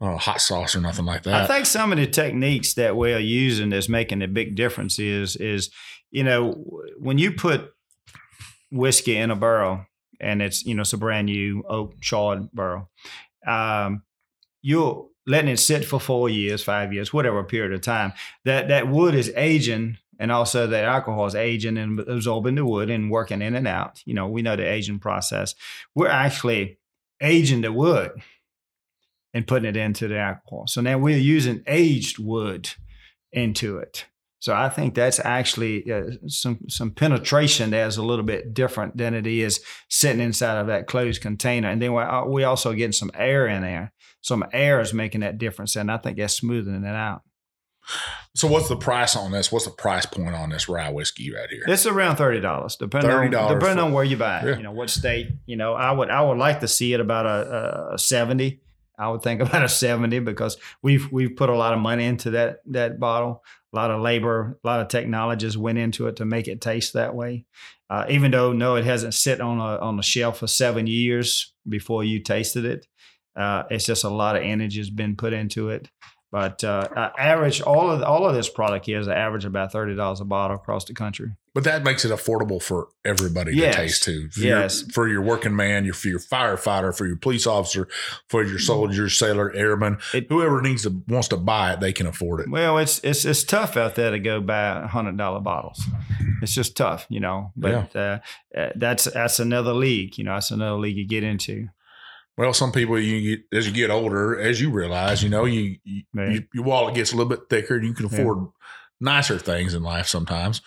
a, a hot sauce or nothing like that. I think some of the techniques that we're using that's making a big difference is is you know when you put whiskey in a barrel and it's you know it's a brand new oak charred barrel, um, you're letting it sit for four years, five years, whatever period of time. That that wood is aging. And also, the alcohol is aging and absorbing the wood and working in and out. You know, we know the aging process. We're actually aging the wood and putting it into the alcohol. So now we're using aged wood into it. So I think that's actually uh, some some penetration that's a little bit different than it is sitting inside of that closed container. And then we're, we also getting some air in there. Some air is making that difference, and I think that's smoothing it out. So what's the price on this? What's the price point on this rye whiskey right here? It's around thirty dollars, depending on $30 depending for- on where you buy it. Yeah. You know what state. You know, I would I would like to see it about a, a seventy. I would think about a seventy because we've we've put a lot of money into that that bottle. A lot of labor, a lot of technologies went into it to make it taste that way. Uh, even though no, it hasn't sit on a on the shelf for seven years before you tasted it. Uh, it's just a lot of energy has been put into it. But uh, average all of all of this product here is an average about thirty dollars a bottle across the country. But that makes it affordable for everybody Yes. to taste too. For Yes. Your, for your working man, your for your firefighter, for your police officer, for your soldier, sailor, airman, It- whoever needs to wants to buy it, they can afford it. Well, it's it's it's tough out there to go buy hundred dollar bottles. It's just tough, you know. But uh, uh, that's that's another league, you know. That's another league you get into. Well, some people you get as you get older, as you realize, you know, you, you, you your wallet gets a little bit thicker, and you can Yeah. afford nicer things in life sometimes.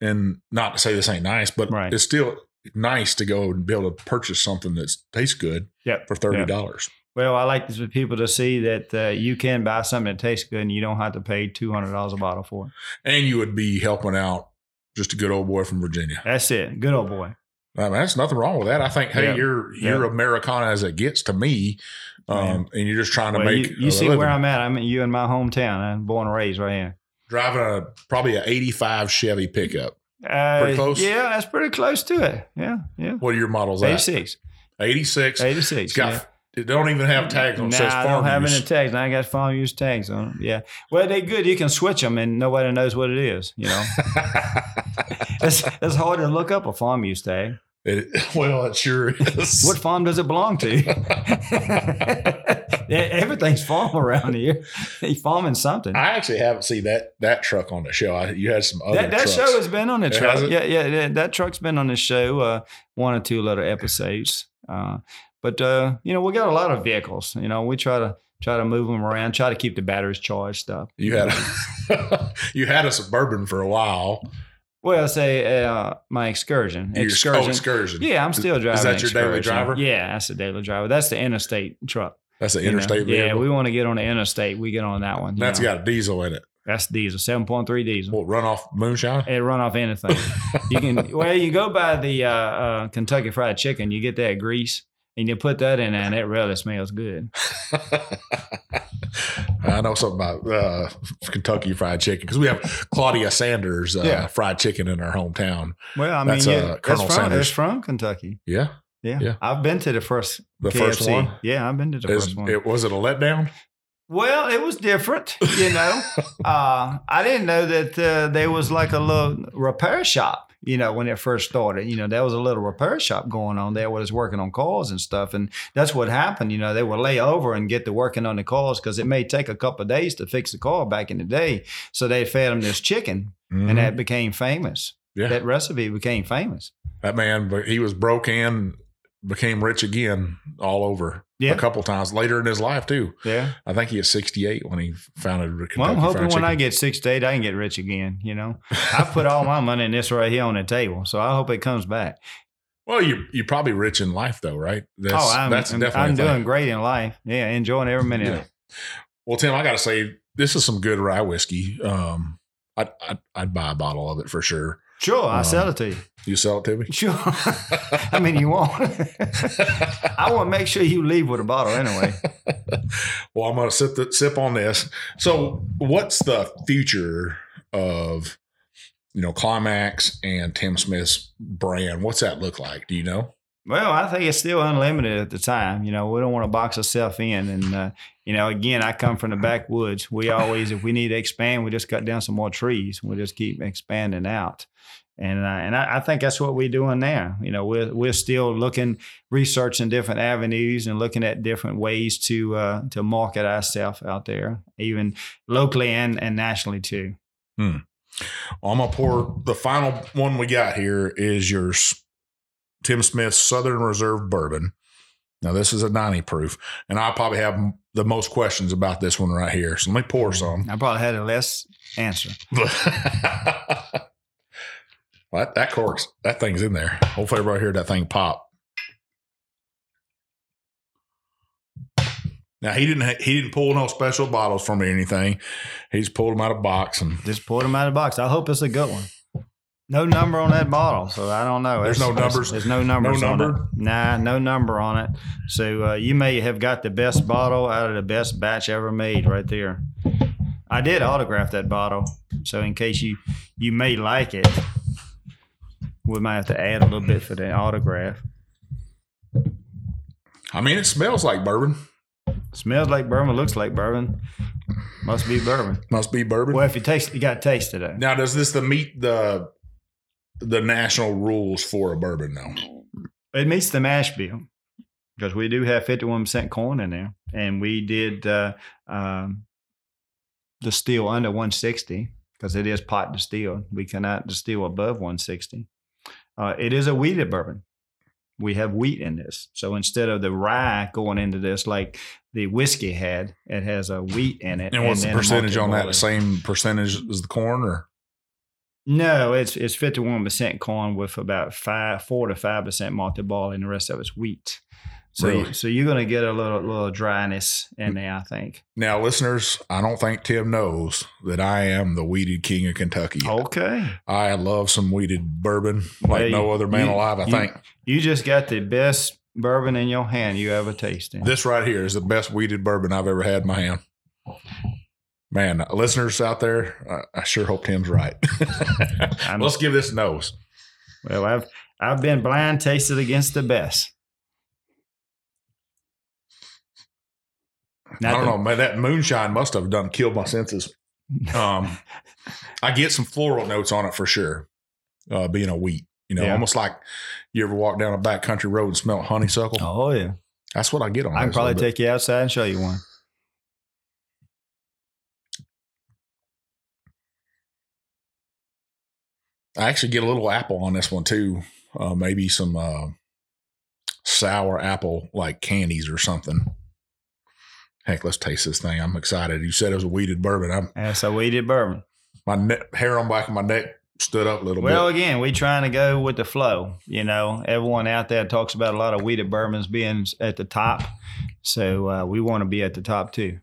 And not to say this ain't nice, but Right. it's still nice to go and be able to purchase something that tastes good Yep. for thirty dollars. Well, I like for people to see that uh, you can buy something that tastes good, and you don't have to pay two hundred dollars a bottle for it. And you would be helping out just a good old boy from Virginia. That's it. Good old boy. I mean, that's nothing wrong with that. I think, hey, Yeah. you're you're. Americana as it gets to me, um, and you're just trying to Well, make. you, you see living. where I'm at. I'm you in my hometown. I'm born and raised right here. driving a probably a '85 Chevy pickup. Uh, Pretty close? Yeah, that's pretty close to it. Yeah, yeah. What are your models at? 86. 86. 86. It's got. It don't even have tags on. Nah, says I don't have use. any tags. Now I got farm use tags on them. Yeah. Well, they good. You can switch them and nobody knows what it is. You know, it's, it's hard to look up a farm use tag. It, well, it sure is. What farm does it belong to? Everything's farm around here. He's farming something. I actually haven't seen that that truck on the show. I, you had some other That, that trucks. show has been on the It truck. has it? Yeah, yeah, yeah. That truck's been on the show. Uh, one or two little episodes. Uh, but uh, you know, we got a lot of vehicles. You know, we try to try to move them around, try to keep the batteries charged stuff. you had a, you had a suburban for a while. Well, say uh, my excursion. Your- excursion. Oh, excursion. Yeah, I'm still driving. Is that your daily driver? Yeah, that's the daily driver. That's the interstate truck. That's the you know. interstate Yeah, we want to get on the interstate. We get on that one. That's know. got a diesel in it. that's diesel, seven point three diesel. What run off moonshine? It run off anything. you can well, you go by the uh, uh, Kentucky Fried Chicken. You get that grease and you put that in there, and it really smells good. I know something about uh, Kentucky Fried Chicken because we have Claudia Sanders uh, Yeah. fried chicken in our hometown. Well, I That's, mean, uh, Colonel it's from, Sanders. it's from Kentucky. Yeah, Yeah. Yeah. I've been to the first the KFC. first one. Yeah, I've been to the Is, first one. it was it a letdown? Well, it was different, you know. uh, I didn't know that uh, there was like a little repair shop, you know, when it first started. You know, there was a little repair shop going on there where was working on cars and stuff. And that's what happened. You know, they would lay over and get to working on the cars because it may take a couple of days to fix the car back in the day. So they fed them this chicken Mhm. and that became famous. yeah, That recipe became famous. that man, he was broke in, became rich again all over. Yeah. a couple times later in his life too. Yeah. I think he was 68 when he founded Kentucky Well, I'm hoping when I get 68, I can get rich again. You know, I put all my money in this right here on the table. So I hope it comes back. Well, you you're probably rich in life though, right? That's, oh, I'm, that's I'm, definitely. I'm doing great in life. Yeah, enjoying every minute of Yeah. it. Well, Tim, I got to say, this is some good rye whiskey. Um, I'd, I'd, I'd buy a bottle of it for sure. Sure, I'll Um, sell it to you. You sell it to me? Sure. I mean, you won't. I want to make sure you leave with a bottle anyway. well, I'm going to sip, the, sip on this. So, what's the future of, you know, Climax and Tim Smith's brand? What's that look like? Do you know? Well, I think it's still unlimited at the time. You know, we don't want to box ourselves in. And, uh, you know, again, I come from the backwoods. We always, if we need to expand, we just cut down some more trees. We just keep expanding out. And uh, and I, I think that's what we're doing now. You know, we're we're still looking, researching different avenues and looking at different ways to uh, to market ourselves out there, even locally and, and nationally too. Well, I'm going to pour the final one we got here is your Tim Smith Southern Reserve Bourbon. Now, this is a 90 proof, and I probably have the most questions about this one right here. So, let me pour some. I probably had a less answer. well, that, that corks, that thing's in there. Hopefully, everybody heard that thing pop. Now he didn't he didn't pull no special bottles from me or anything. He just pulled them out of box and Just pulled them out of the box. I hope it's a good one. No number on that bottle, so I don't know. There's no It's- numbers? There's no numbers on number? it. Nah, no number on it. So uh, you may have got the best bottle out of the best batch ever made right there. I did autograph that bottle, so in case you you may like it, we might have to add a little bit for the autograph. I mean it smells like bourbon. Smells like bourbon, looks like bourbon. Must be bourbon. Must be bourbon. Well, if you taste, you got to taste it though. Now, does this the meet the the national rules for a bourbon though? It meets the mash bill because we do have 51% corn in there. And we did uh, um, distill under 160 because it is pot distilled. We cannot distill above 160. Uh, it is a wheated bourbon. We have wheat in this. So instead of the rye going into this like the whiskey had, it has a wheat in it. And what's the percentage on that? The same percentage as the corn, or No, it's it's fifty one percent corn with about five four to five percent malted barley, and the rest of it's wheat. So, Really? you, so you're going to get a little little dryness in there, I think. Now, listeners, I don't think Tim knows that I am the wheated king of Kentucky. Okay. I love some wheated bourbon like no other man you- alive, I you- think. You just got the best bourbon in your hand you ever tasted. This right here is the best wheated bourbon I've ever had in my hand. Man, listeners out there, I, sure hope Tim's right. Let's give this a nose. Well, I've I've been blind tasted against the best. I don't know, man. That moonshine must have done killed my senses. Um, I get some floral notes on it for sure. Uh, being a wheat, you know, Yeah. almost like you ever walk down a back country road and smell honeysuckle. Oh yeah, That's what I get on. I can probably take you outside and show you one. I actually get a little apple on this one too. Uh, maybe some uh, sour apple like candies or something. Heck, let's taste this thing. I'm excited. You said it was a wheated bourbon. I'm That's a wheated bourbon. my neck, hair on back of my neck stood up a little Well, bit. Well, again, we trying to go with the flow. You know, everyone out there talks about a lot of wheated bourbons being at the top, so uh, we want to be at the top too.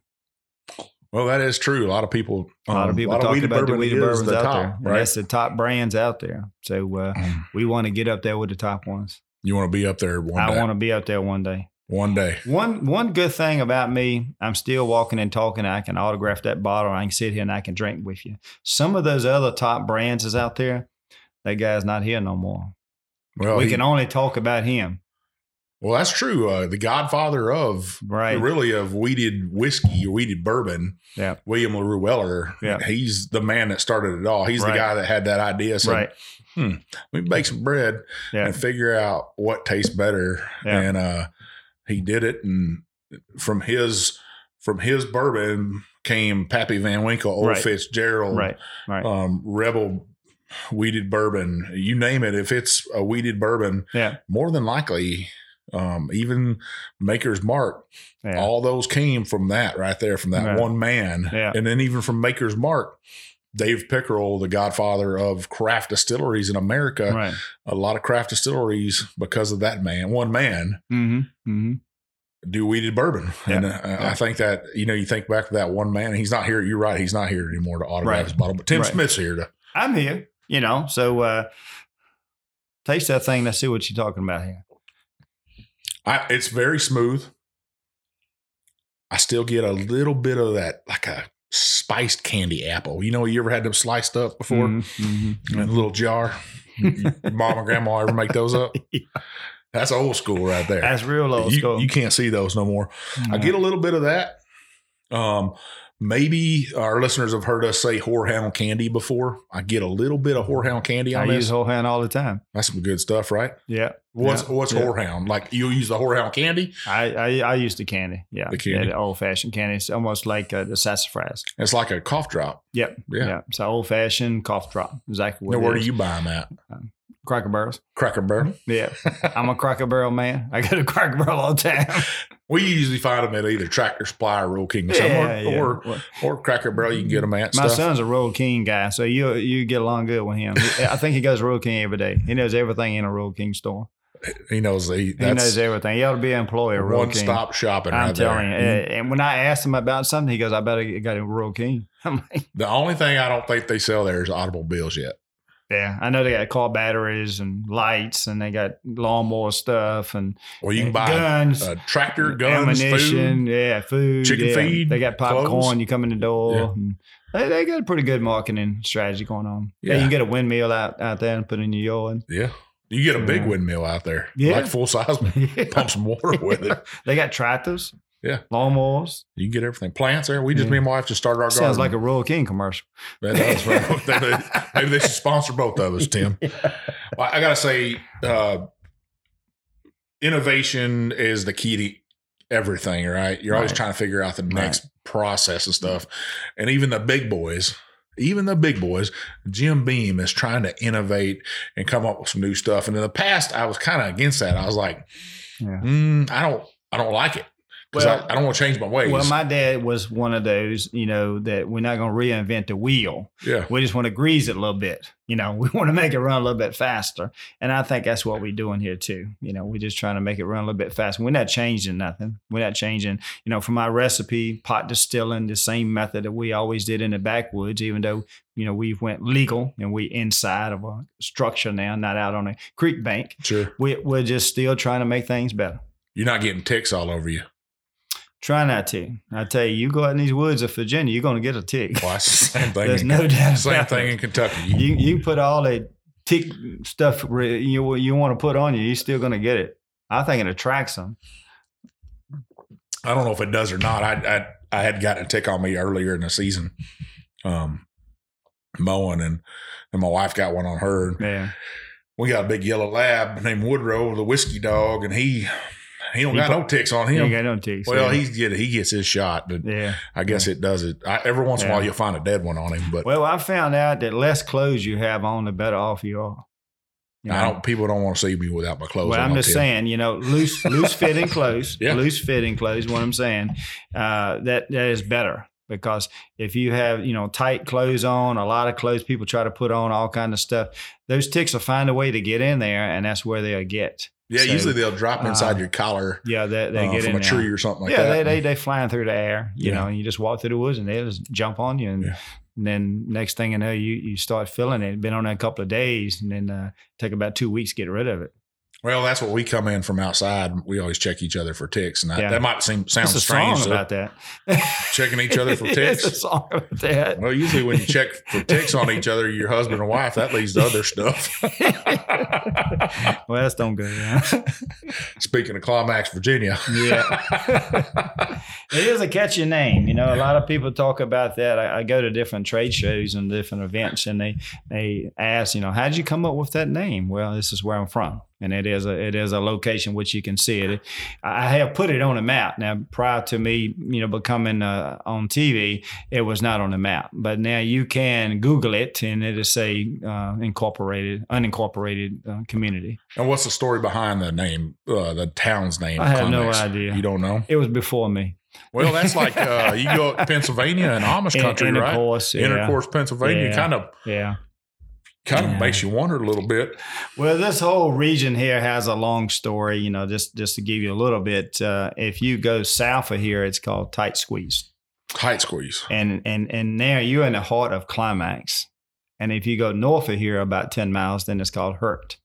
Well, that is true. A lot of people, A lot um, of people talk wheated about the wheated bourbons the out top, there. Right? that's the top brands out there. So uh, Mm. we want to get up there with the top ones. You want to be up there one I day. I want to be up there one day. One day. One one good thing about me, I'm still walking and talking. I can autograph that bottle. I can sit here and I can drink with you. Some of those other top brands is out there. That guy's not here no more. Well, we he- can only talk about him. well, that's true. Uh, the godfather of Right. really of wheated whiskey or wheated bourbon. Yeah. William LaRue Weller. Yeah. He's the man that started it all. He's Right. the guy that had that idea. So right. we bake some bread Yeah. and figure out what tastes better. Yeah. And uh, he did it. And from his from his bourbon came Pappy Van Winkle, Old Right. Fitzgerald, Right. Right. um, Rebel wheated bourbon. You name it. If it's a wheated bourbon, yeah. more than likely, um, even Maker's Mark, Yeah. all those came from that right there, from that Right. one man. Yeah. And then even from Maker's Mark, Dave Pickerell, the godfather of craft distilleries in America, right. a lot of craft distilleries, because of that man, one man, Mm-hmm. Mm-hmm. do wheated bourbon. Yeah. And uh, I think that, you know, you think back to that one man, he's not here. You're right. He's not here anymore to autograph Right. his bottle, but Tim Right. Smith's here to. I'm here. You know. So uh, taste that thing. Let's see what you're talking about here. I, it's very smooth. I still get a little bit of that, like a spiced candy apple. You know, you ever had them sliced up before Mhm, mhm. in a little jar? Mom and grandma ever make those up? That's old school right there. That's real old you, school. you can't see those no more. I get a little bit of that. Um, maybe our listeners have heard us say horehound candy before. I get a little bit of horehound candy on use this. whole hand all the time. That's some good stuff, right? Yeah. What's Yeah. what's Yeah. horehound? Like you use the horehound candy? I, I I use the candy. Yeah. The candy. Yeah, old fashioned candy. It's almost like uh, the sassafras. It's like a cough drop. Yep. Yeah. Yeah. It's an old fashioned cough drop. Exactly what Now, do you buy them at? Cracker Barrels. Cracker Barrel. Yeah. I'm a Cracker Barrel man. I go to Cracker Barrel all the time. We usually find them at either Tractor Supply or Rural King or or, yeah. or or Cracker Barrel. You can get them at My stuff. son's a Rural King guy, so you you get along good with him. I think he goes to Rural King every day. He knows everything in a Rural King store. He knows he, He knows everything. He ought to be an employee of Rural one King. stop shopping. I'm right telling there. you. Mhm. And when I asked him about something, he goes, "I better get got a Rural King." Like, The only thing I don't think they sell there is automobiles yet. "Yeah, I know they got car batteries and lights, and they got lawnmower stuff and Well, you can buy guns, a tractor, guns, ammunition, food. yeah, food, chicken yeah. feed, They got popcorn. clothes. You come in the door. Yeah. and They, they got a pretty good marketing strategy going on. Yeah, Yeah. you can get a windmill out, out there and put in your yard. Yeah. You get a big Yeah. windmill out there, Yeah. like full size. Pump some water with it. They got tractors. Yeah. Lawnmowers. You can get everything. Plants there. We just Yeah. me and my wife just started our garden. Sounds like a Rural King commercial. That does, right? Maybe they should sponsor both of us, Tim. Well, I gotta say, uh, innovation is the key to everything, right? You're always trying to figure out the next process and stuff. And even the big boys, even the big boys, Jim Beam is trying to innovate and come up with some new stuff. And in the past, I was kind of against that. I was like, Yeah. mm, I don't, I don't like it because Well- I, I don't want to change my ways. Well, my dad was one of those, you know, that we're not going to reinvent the wheel. yeah. We just want to grease it a little bit. You know, we want to make it run a little bit faster. And I think that's what we're doing here too. You know, we're just trying to make it run a little bit faster. We're not changing nothing. We're not changing, you know, from our recipe, pot distilling, the same method that we always did in the backwoods, even though, you know, we went legal and we inside of a structure now, not out on a creek bank. Sure. We, we're just still trying to make things better. You're not getting ticks all over you. Try not to. I tell you, you go out in these woods of Virginia, you're going to get a tick. Well, the same thing. There's in, no doubt same thing it. in Kentucky. You- You put all that tick stuff you you want to put on you, you're still going to get it. I think it attracts them. I don't know if it does or not. I I, I had gotten a tick on me earlier in the season, um, mowing, and and my wife got one on her. Yeah, We got a big yellow lab named Woodrow, the whiskey dog, and he he don't He got no ticks on him. got no ticks. well, yeah. he's get he gets his shot, but yeah. I guess it does it. I, every once in a while, you'll find a dead one on him, but Well, I found out that less clothes you have on, the better off you are. You I don't. People don't want to see me without my clothes. Well, I'm just saying, you know, loose loose fitting clothes, Yeah. loose fitting clothes. What I'm saying, uh, that that is better because if you have you know tight clothes on, a lot of clothes people try to put on all kind of stuff. Those ticks will find a way to get in there, and that's where they'll get. Yeah, So, usually they'll drop inside uh, your collar Yeah, they, they uh, get from in a tree or something like yeah, that. they they they flying through the air, you Yeah. know, and you just walk through the woods and they just jump on you, and, Yeah. and then next thing you know, you you start feeling it. Been on there a couple of days, and then uh, take about two weeks to get rid of it. Well, that's what we come in from outside. We always check each other for ticks, and that, Yeah. that might seem sound strange. song about that. checking each other for It's ticks. a song about that. Well, usually when you check for ticks on each other, your husband and wife, that leads to other stuff. well, that's don't go down. Speaking of Climax, Virginia. Yeah. it is a catchy name. You know, a lot of people talk about that. I, I go to different trade shows and different events, and they they ask, you know, how did you come up with that name? Well, this is where I'm from, and it is a it is a location which you can see it. I have put it on a map now. Prior to me, you know, becoming uh, on TV, it was not on the map, but now you can Google it, and it is a uh, incorporated unincorporated uh, community. and what's the story behind the name, uh, the town's name? I have no idea. You don't know? It was before me. Well, that's like uh, you go to Pennsylvania and Amish country, right? intercourse, yeah. Intercourse, Pennsylvania, Yeah. kind of Yeah. Kind of makes you wonder a little bit. Well, this whole region here has a long story. You know, just just to give you a little bit. Uh, if you go south of here, it's called Tight Squeeze, Height squeeze. and and and there you're in the heart of Climax. And if you go north of here about ten miles, then it's called Hurt.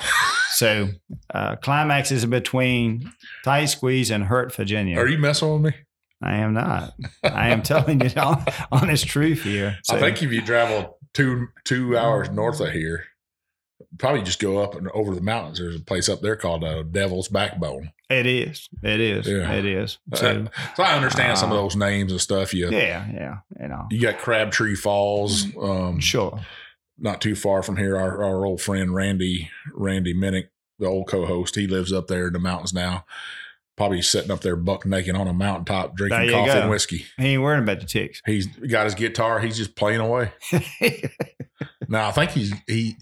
So uh, Climax is between Tight Squeeze and Hurt, Virginia. Are you messing with me? I am not. I am telling you the honest truth here. I think if you travel two two hours north of here, probably just go up and over the mountains. There's a place up there called uh, Devil's Backbone. It is. It is. Yeah. It is. Uh, So So I understand some of uh, those names and stuff. You yeah, yeah. You know. you got Crabtree Falls, um, Sure. not too far from here. Our, our old friend Randy Randy Minnick, the old co-host, he lives up there in the mountains now. Probably sitting up there buck naked on a mountaintop drinking coffee go. and whiskey. He ain't worrying about the ticks. He's got his guitar. He's just playing away. Now I think he's he,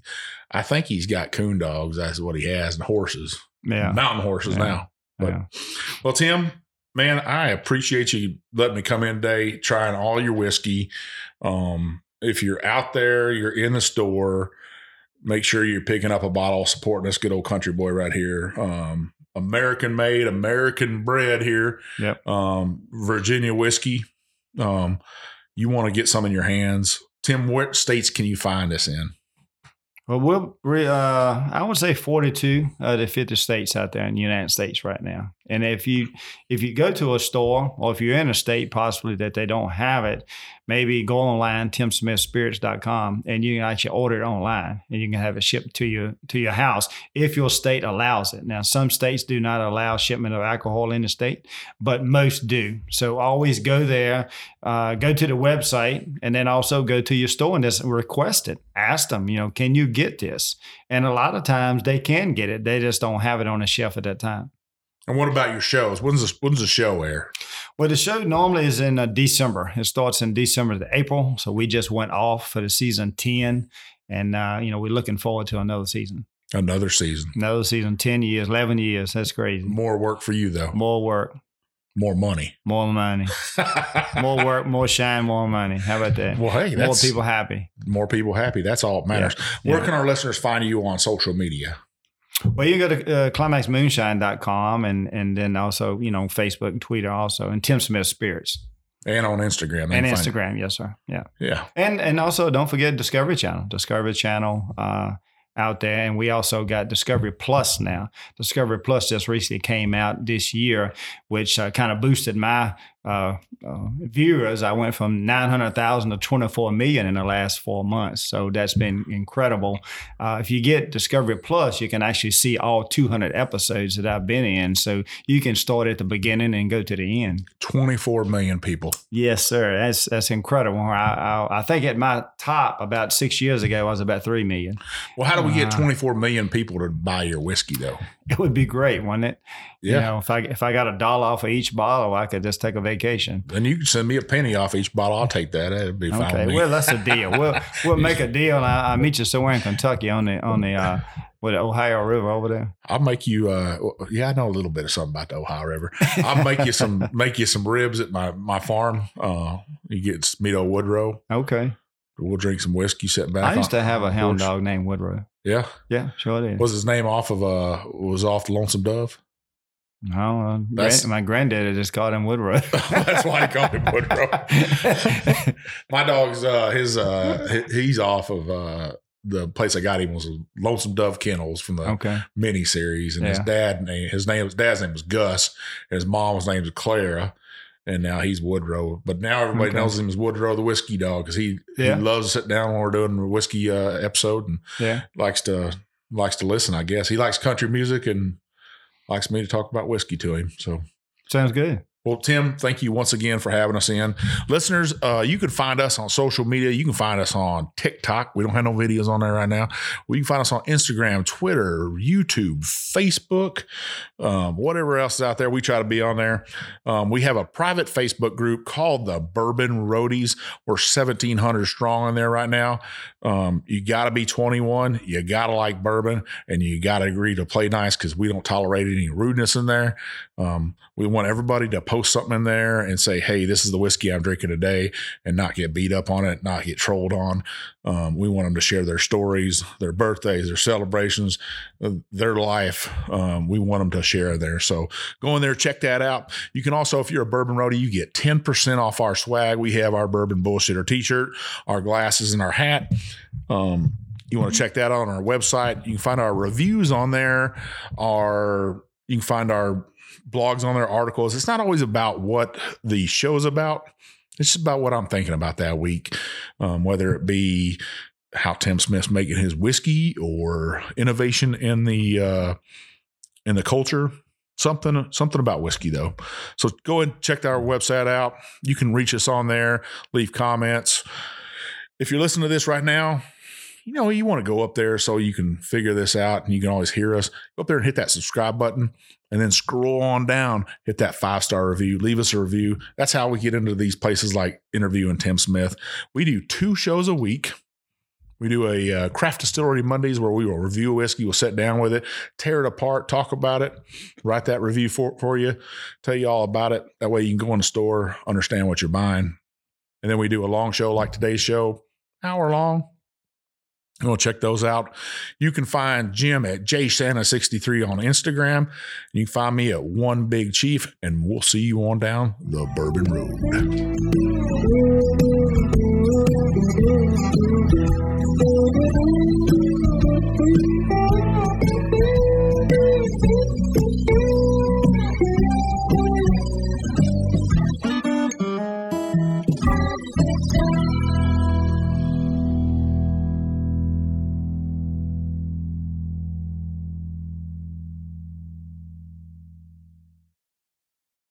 I think he's got coon dogs. That's what he has, and horses, yeah. mountain horses Yeah. now. But yeah. well, Tim, man, I appreciate you letting me come in today, trying all your whiskey. Um, if you're out there, you're in the store, make sure you're picking up a bottle, supporting this good old country boy right here. Um, American made, American bred here. Yep. Um, Virginia whiskey. Um, you want to get some in your hands. Tim, what states can you find this in? Well, we'll re, uh, I would say 42 of the 50 states out there in the United States right now. And if you if you go to a store or if you're in a state possibly that they don't have it, maybe go online timsmithspirits.com and you can actually order it online and you can have it shipped to your to your house if your state allows it. Now, some states do not allow shipment of alcohol in the state, but most do. So always go there, uh, go to the website, and then also go to your store and just request it. Ask them, you know, can you get this? And a lot of times they can get it. They just don't have it on the shelf at that time. And what about your shows? When's the, when's the show air? Well, the show normally is in uh, December. It starts in December to April. So we just went off for the season 10. And, uh, you know, we're looking forward to another season. Another season. Another season, 10 years, 11 years. That's crazy. More work for you though. More work. more money. More money, more work, more shine, more money. How about that? Well, hey, more people happy. more people happy. That's all that matters. Where Yeah. can our listeners find you on social media? Well, you can go to uh, climaxmoonshine.com and and then also, you know, Facebook and Twitter also, and Tim Smith Spirits And on Instagram. And Instagram. Yes, sir. Yeah. Yeah. And and also don't forget Discovery Channel. Discovery Channel uh, out there, and we also got Discovery Plus now. Discovery Plus just recently came out this year, which uh, kind of boosted my uh, uh, viewers. I went from nine hundred thousand to twenty four million in the last four months, so that's been incredible. Uh, if you get Discovery Plus, you can actually see all two hundred episodes that I've been in, so you can start at the beginning and go to the end. 24 million people. Yes, sir. That's that's incredible. I, I I think at my top about six years ago I was about three million. Well, how do we get 24 million people to buy your whiskey, though? It would be great, wouldn't it? Yeah. You know, if I if I got a dollar off of each bottle, I could just take a vacation. And you can send me a penny off each bottle. I'll take that. That'd be fine Okay, with me. well that's a deal. We'll we'll make a deal. I, I'll meet you somewhere in Kentucky on the on the uh, what the Ohio River over there. I'll make you. Uh, yeah, I know a little bit of something about the Ohio River. I'll make you some make you some ribs at my my farm. Uh, you get meet old Woodrow. Okay. We'll drink some whiskey sitting back. I used on- to have a hound dog named Woodrow. Yeah, Yeah, sure did. was his name off of uh was off Lonesome Dove. No, uh, grand, my granddaddy just called him Woodrow. That's why he called him Woodrow. My dog's uh his uh he's off of uh the place I got him was Lonesome Dove Kennels from the okay. mini series, and his Yeah. dad name his name his dad's name was Gus, and his mom's name was Clara, and now he's Woodrow. But now everybody Okay. knows him as Woodrow the whiskey dog because he Yeah. he loves to sit down when we're doing a whiskey uh, episode and Yeah. likes to likes to listen. I guess he likes country music and likes me to talk about whiskey to him. So. Sounds good. Well, Tim, thank you once again for having us in. Listeners, uh, you can find us on social media. You can find us on TikTok. We don't have no videos on there right now. Well, you can find us on Instagram, Twitter, YouTube, Facebook, um, whatever else is out there. We try to be on there. Um, we have a private Facebook group called the Bourbon Roadies. We're 1,700 strong in there right now. Um, you got to be 21. You got to like bourbon and you got to agree to play nice because we don't tolerate any rudeness in there. Um, we want everybody to post something in there and say, "Hey, this is the whiskey I'm drinking today," and not get beat up on it, not get trolled on. Um, we want them to share their stories, their birthdays, their celebrations, uh, their life. Um, we want them to share there. So go in there, check that out. You can also, if you're a bourbon roadie, you get 10% off our swag. We have our bourbon bullshitter t-shirt, our glasses, and our hat. Um, you want to check that out on our website. You can find our reviews on there. Our you can find our blogs on there, articles. It's not always about what the show is about. It's just about what I'm thinking about that week, um, whether it be how Tim Smith's making his whiskey or innovation in the uh, in the culture. Something something about whiskey though. So go and check our website out. You can reach us on there, leave comments. If you're listening to this right now, you know, you want to go up there so you can figure this out and you can always hear us. Go up there and hit that subscribe button and then scroll on down, hit that five star review, leave us a review. That's how we get into these places like interviewing Tim Smith. We do two shows a week. We do a uh, craft distillery Mondays where we will review a whiskey, we'll sit down with it, tear it apart, talk about it, write that review for, for you, tell you all about it. That way you can go in the store, understand what you're buying. And then we do a long show like today's show, hour long. Want to check those out. You can find Jim at jsanta63 on Instagram. You can find me at One Big Chief, and we'll see you on down the Bourbon Road.